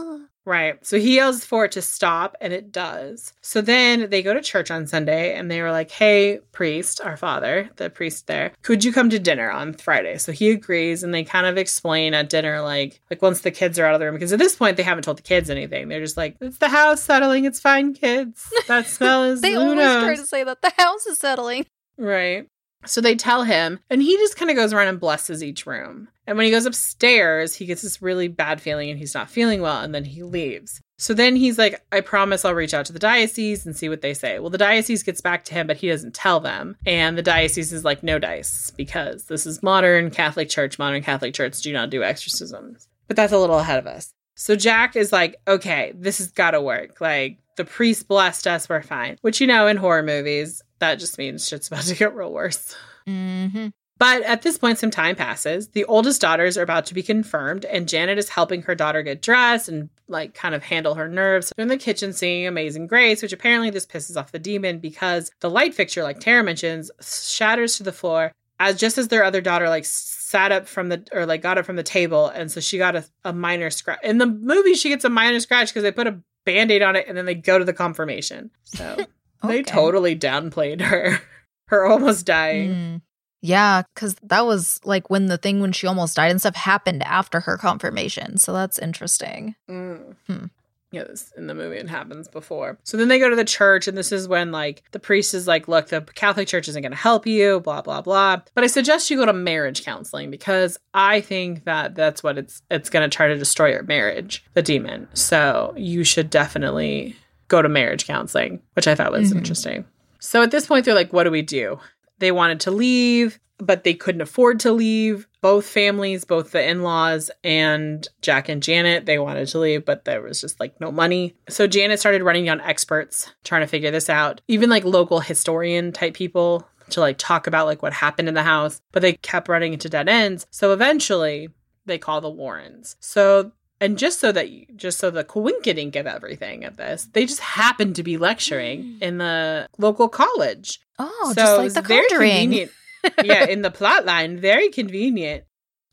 Right. So he yells for it to stop, and it does. So then they go to church on Sunday, and they were like, "Hey, priest, our father, the priest there, could you come to dinner on Friday?" So he agrees, and they kind of explain at dinner, like, like once the kids are out of the room, because at this point they haven't told the kids anything. They're just like, "It's the house settling. It's fine, kids. That smell is They who always try to say that the house is settling. Right. So they tell him, and he just kind of goes around and blesses each room. And when he goes upstairs, he gets this really bad feeling and he's not feeling well, and then he leaves. So then he's like, I promise I'll reach out to the diocese and see what they say. Well, the diocese gets back to him, but he doesn't tell them. And the diocese is like, no dice, because this is modern Catholic Church. Modern Catholic Church do not do exorcisms. But that's a little ahead of us. So Jack is like, okay, this has got to work. Like, the priest blessed us, we're fine. Which, you know, in horror movies, that just means shit's about to get real worse. Mm-hmm. But at this point, some time passes. The oldest daughters are about to be confirmed, and Janet is helping her daughter get dressed and like kind of handle her nerves. They're in the kitchen singing Amazing Grace, which apparently this pisses off the demon because the light fixture, like Tara mentions, shatters to the floor as just as their other daughter like sat up from the or like got up from the table, and so she got a, a minor scratch. In the movie, she gets a minor scratch because they put a band-aid on it and then they go to the confirmation. So they totally downplayed her. Her almost dying. Mm. Yeah, because that was like when the thing when she almost died and stuff happened after her confirmation. So that's interesting. Mm. Hmm. Yeah, this in the movie it happens before. So then they go to the church, and this is when like the priest is like, "Look, the Catholic Church isn't going to help you." Blah blah blah. But I suggest you go to marriage counseling because I think that that's what it's it's going to try to destroy your marriage, the demon. So you should definitely go to marriage counseling, which I thought was Mhm. interesting. So at this point, they're like, "What do we do?" They wanted to leave, but they couldn't afford to leave. Both families, both the in laws and Jack and Janet, they wanted to leave, but there was just like no money. So Janet started running down experts trying to figure this out, even like local historian type people to like talk about like what happened in the house, but they kept running into dead ends. So eventually they call the Warrens. So and just so that you, just so the coinkydink of everything of this, they just happened to be lecturing hmm. in the local college Oh, just like the conjuring. yeah, in the plot line, very convenient.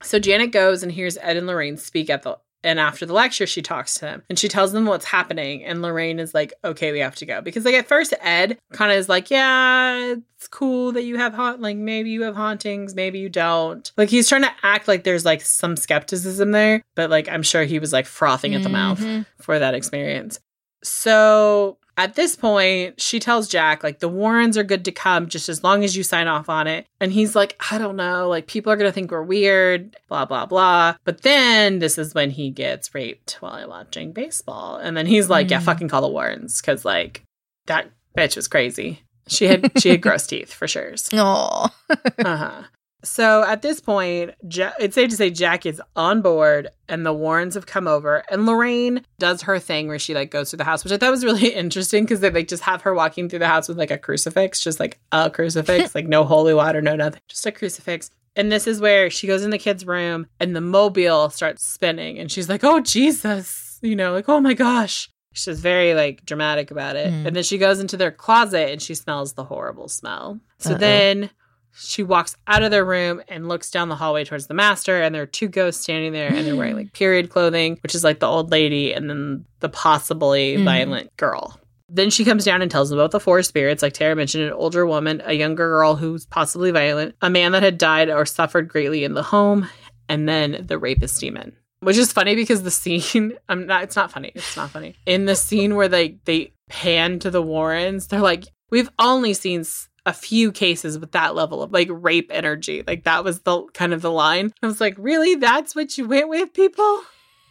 So Janet goes and hears Ed and Lorraine speak at the and after the lecture she talks to them and she tells them what's happening and Lorraine is like, "Okay, we have to go." Because like at first Ed kind of is like, "Yeah, it's cool that you have haunt like maybe you have hauntings, maybe you don't." Like he's trying to act like there's like some skepticism there, but like I'm sure he was like frothing at the mouth Mhm. for that experience. So at this point, she tells Jack, like, the Warrens are good to come just as long as you sign off on it. And he's like, I don't know, like, people are going to think we're weird, blah, blah, blah. But then this is when he gets raped while watching baseball. And then he's like, yeah, Mm. fucking call the Warrens. Cause, like, that bitch was crazy. She had, she had gross teeth for sure. Oh, Uh-huh. So at this point, ja- it's safe to say Jack is on board and the Warrens have come over and Lorraine does her thing where she like goes through the house, which I thought was really interesting because they like just have her walking through the house with like a crucifix, just like a crucifix, like no holy water, no nothing, just a crucifix. And this is where she goes in the kid's room and the mobile starts spinning and she's like, oh, Jesus, you know, like, oh my gosh. She's very like dramatic about it. Mm. And then she goes into their closet and she smells the horrible smell. So Uh-oh. then she walks out of their room and looks down the hallway towards the master and there are two ghosts standing there and they're wearing like period clothing which is like the old lady and then the possibly Mhm. violent girl Then she comes down and tells them about the four spirits, like Tara mentioned an older woman, a younger girl who's possibly violent, a man that had died or suffered greatly in the home, and then the rapist demon. Which is funny because the scene I'm not it's not funny. It's not funny. In the scene where they they pan to the Warrens, they're like, We've only seen a few cases with that level of like rape energy. Like that was the kind of the line. I was like, Really? That's what you went with, people?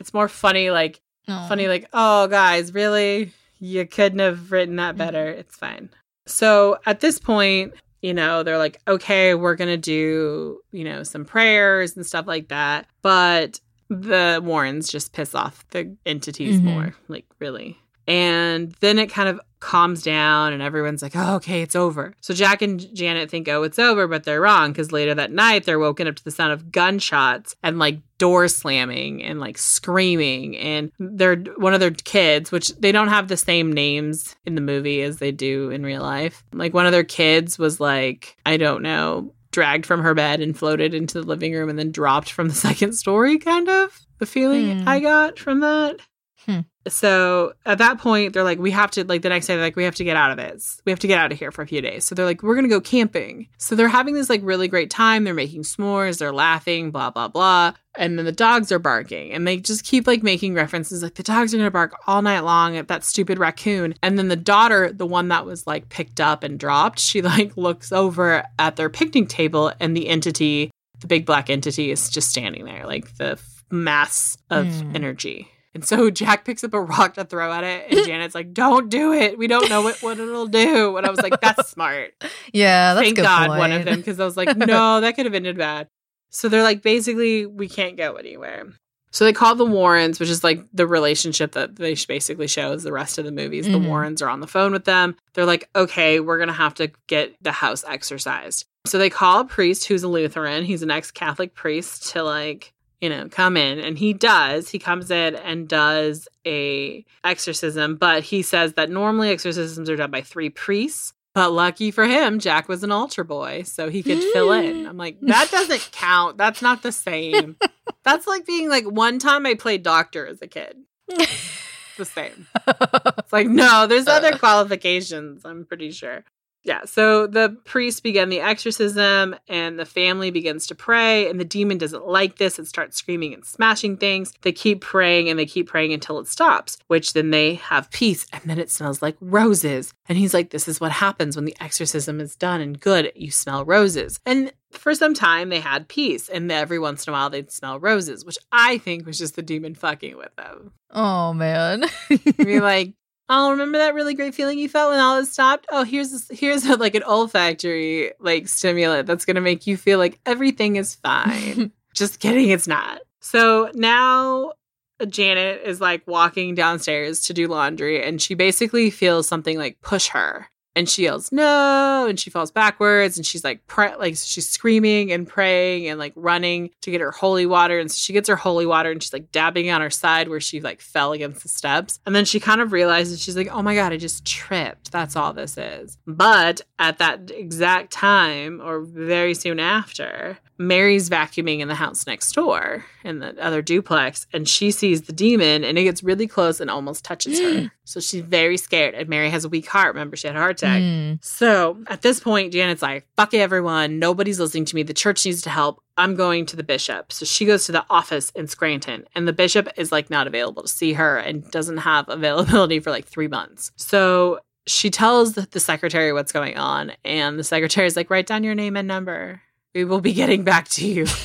It's more funny, like Oh. funny like oh guys really you couldn't have written that better it's fine so at this point you know they're like okay we're gonna do you know some prayers and stuff like that but the warrens just piss off the entities Mhm. more like really and then it kind of calms down and everyone's like oh okay it's over so jack and janet think oh it's over but they're wrong because later that night they're woken up to the sound of gunshots and like door slamming and like screaming and they're one of their kids which they don't have the same names in the movie as they do in real life like one of their kids was like i don't know dragged from her bed and floated into the living room and then dropped from the second story kind of the feeling Hmm. i got from that Hmm. So at that point, they're like, we have to, like, the next day, they're like, we have to get out of it. We have to get out of here for a few days. So they're like, we're going to go camping. So they're having this, like, really great time. They're making s'mores, they're laughing, blah, blah, blah. And then the dogs are barking. And they just keep, like, making references, like, the dogs are going to bark all night long at that stupid raccoon. And then the daughter, the one that was, like, picked up and dropped, she, like, looks over at their picnic table and the entity, the big black entity, is just standing there, like, the f- mass of Hmm. energy. And so Jack picks up a rock to throw at it, and Janet's like, "Don't do it. We don't know what, what it'll do." And I was like, "That's smart. Yeah, that's Thank God point. one of them." Because I was like, "No, that could have ended bad." So they're like, basically, we can't go anywhere. So they call the Warrens, which is like the relationship that they basically shows the rest of the movies. The Mhm. Warrens are on the phone with them. They're like, okay, we're going to have to get the house exorcised. So they call a priest who's a Lutheran. He's an ex Catholic priest to like, you know, come in. And he does. He comes in and does a exorcism, but he says that normally exorcisms are done by three priests. But lucky for him, Jack was an altar boy, so he could fill in. Mm. I'm like, that doesn't count. That's not the same. That's like being like one time I played doctor as a kid. It's the same. It's like, no, there's other uh. qualifications, I'm pretty sure. Yeah, so the priest began the exorcism and the family begins to pray, and the demon doesn't like this. and starts screaming and smashing things. They keep praying and they keep praying until it stops, which then they have peace, and then it smells like roses. And he's like, This is what happens when the exorcism is done and good. You smell roses. And for some time, they had peace, and every once in a while, they'd smell roses, which I think was just the demon fucking with them. oh man. You be like, oh, remember that really great feeling you felt when all this stopped? Oh, here's this, here's a, like an olfactory like stimulant that's gonna make you feel like everything is fine. Just kidding, it's not. So now Janet is like walking downstairs to do laundry, and she basically feels something like push her. And she yells no, and she falls backwards, and she's like, pray- like she's screaming and praying and like running to get her holy water. And so she gets her holy water, and she's like dabbing on her side where she like fell against the steps. And then she kind of realizes she's like, oh my god, I just tripped. That's all this is. But at that exact time, or very soon after, Mary's vacuuming in the house next door in the other duplex, and she sees the demon, and it gets really close and almost touches her. So she's very scared. And Mary has a weak heart. Remember, she had a heart attack. Mm. So at this point, Janet's like, fuck everyone. Nobody's listening to me. The church needs to help. I'm going to the bishop. So she goes to the office in Scranton, and the bishop is like not available to see her and doesn't have availability for like three months. So she tells the, the secretary what's going on, and the secretary is like, write down your name and number. We will be getting back to you.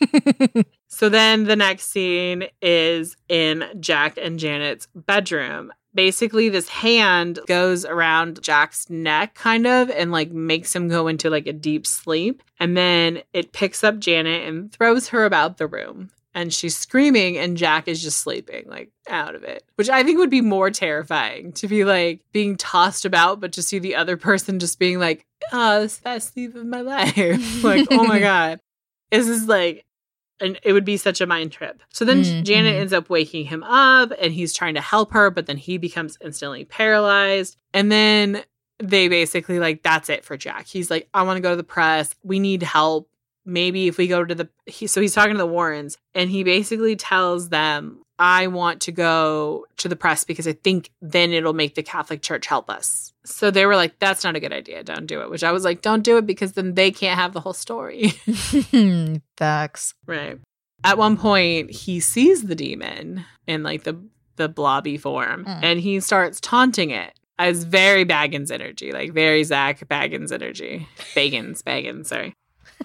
So then the next scene is in Jack and Janet's bedroom. Basically, this hand goes around Jack's neck, kind of, and like makes him go into like a deep sleep. And then it picks up Janet and throws her about the room. And she's screaming, and Jack is just sleeping, like out of it, which I think would be more terrifying to be like being tossed about, but to see the other person just being like, oh, this is the best sleep of my life. like, oh my God. This is like and it would be such a mind trip. So then Mm, Janet ends up waking him up and he's trying to help her, but then he becomes instantly paralyzed. And then they basically like, that's it for Jack. He's like, I want to go to the press. We need help. Maybe if we go to the, he, so he's talking to the Warrens and he basically tells them, I want to go to the press because I think then it'll make the Catholic Church help us. So they were like, that's not a good idea. Don't do it. Which I was like, don't do it because then they can't have the whole story. Facts. right. At one point, he sees the demon in like the the blobby form Mm. and he starts taunting it as very Baggins energy, like very Zach Baggins energy. Baggins, Baggins, sorry.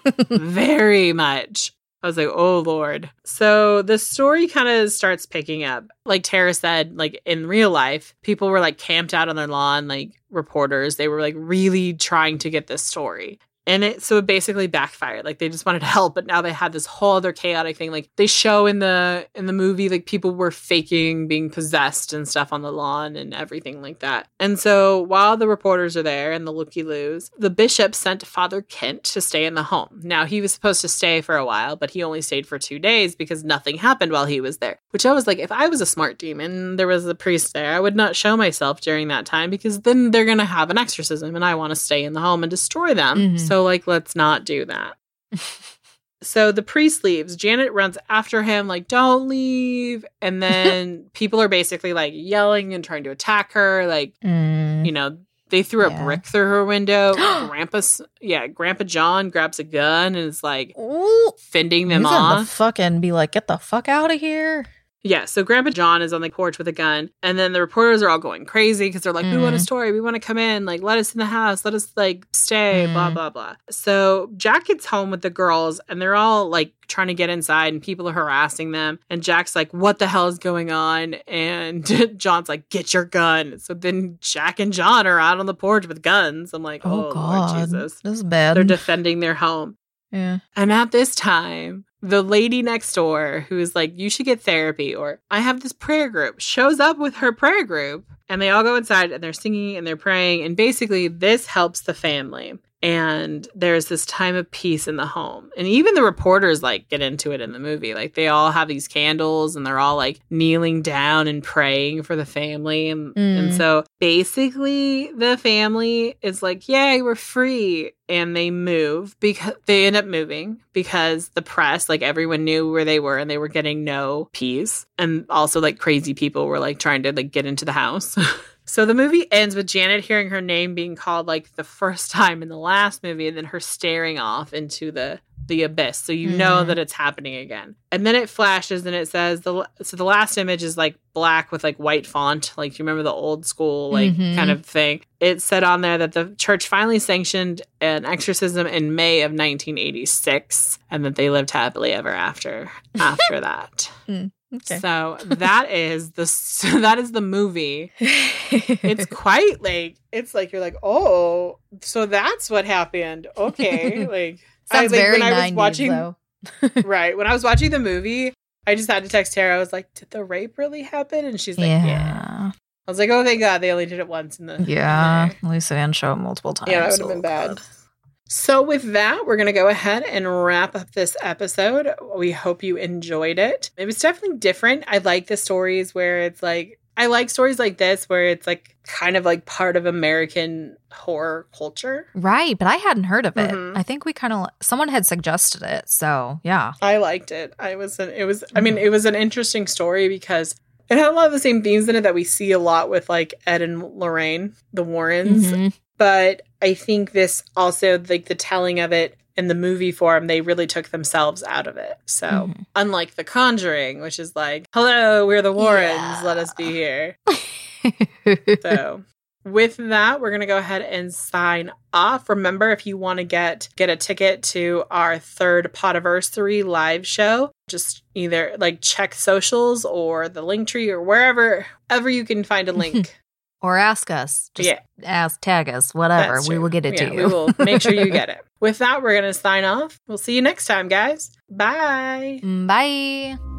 very much. I was like, oh Lord. So the story kind of starts picking up. Like Tara said, like in real life, people were like camped out on their lawn, like reporters. They were like really trying to get this story. And it so it basically backfired. Like they just wanted to help, but now they had this whole other chaotic thing. Like they show in the in the movie, like people were faking being possessed and stuff on the lawn and everything like that. And so while the reporters are there and the looky loos, the bishop sent Father Kent to stay in the home. Now he was supposed to stay for a while, but he only stayed for two days because nothing happened while he was there. Which I was like, if I was a smart demon, there was a priest there, I would not show myself during that time because then they're gonna have an exorcism and I want to stay in the home and destroy them. Mhm. So like let's not do that. So the priest leaves. Janet runs after him, like, don't leave. And then people are basically like yelling and trying to attack her. Like, Mm. you know, they threw a brick through her window. Grandpa's, yeah, Grandpa John grabs a gun and is like Ooh. fending them off. fucking be like, get the fuck out of here. Yeah, so Grandpa John is on the porch with a gun, and then the reporters are all going crazy because they're like, "We want a Mm. story. We want to come in. Like, let us in the house. Let us like stay." Blah Mm. blah blah. So Jack gets home with the girls, and they're all like trying to get inside, and people are harassing them. And Jack's like, "What the hell is going on?" And John's like, "Get your gun." So then Jack and John are out on the porch with guns. I'm like, Oh, "Oh, god. Lord Jesus!" This is bad. They're defending their home. yeah. And at this time, the lady next door who is like, you should get therapy, or I have this prayer group, shows up with her prayer group. And they all go inside and they're singing and they're praying. And basically, this helps the family. And there's this time of peace in the home. And even the reporters like get into it in the movie. Like they all have these candles and they're all like kneeling down and praying for the family. And, and Mm. so basically, the family is like, Yay, we're free. And they move because they end up moving because the press, like everyone knew where they were and they were getting no peace. And also, like crazy people were like trying to like get into the house. So the movie ends with Janet hearing her name being called like the first time in the last movie and then her staring off into the the abyss. So you know Mhm. that it's happening again. And then it flashes and it says the so the last image is like black with like white font, like do you remember the old school like Mhm. kind of thing. It said on there that the church finally sanctioned an exorcism in May of 1986 and that they lived happily ever after after that. Okay. So that is the that is the movie it's quite like it's like you're like oh so that's what happened okay like Sounds like, very when I was 90s, watching though. right when I was watching the movie I just had to text Tara I was like did the rape really happen and she's like yeah, yeah. I was like oh thank God they only did it once in the Yeah. At least they didn't show it multiple times. yeah that would have Oh, been bad God. So with that we're gonna go ahead and wrap up this episode we hope you enjoyed it it was definitely different I like the stories where it's like I like stories like this where it's like kind of like part of American horror culture. Right, but I hadn't heard of it. Mhm. I think we kind of someone had suggested it. So, yeah. I liked it. I was an, it was I mean it was an interesting story because it had a lot of the same themes in it that we see a lot with like Ed and Lorraine, the Warrens. Mhm. But I think this also like the telling of it in the movie form, they really took themselves out of it. So Mhm. unlike The Conjuring, which is like, hello, we're the Warrens, Yeah. let us be here. So with that, we're gonna go ahead and sign off. Remember, if you want to get get a ticket to our third Podiversary live show, just either like check socials or the link tree or wherever ever you can find a link. or ask us. Just Yeah. ask, tag us, whatever. We will get it Yeah, to you. we will make sure you get it. With that, we're gonna sign off. We'll see you next time, guys. Bye. Mm, bye.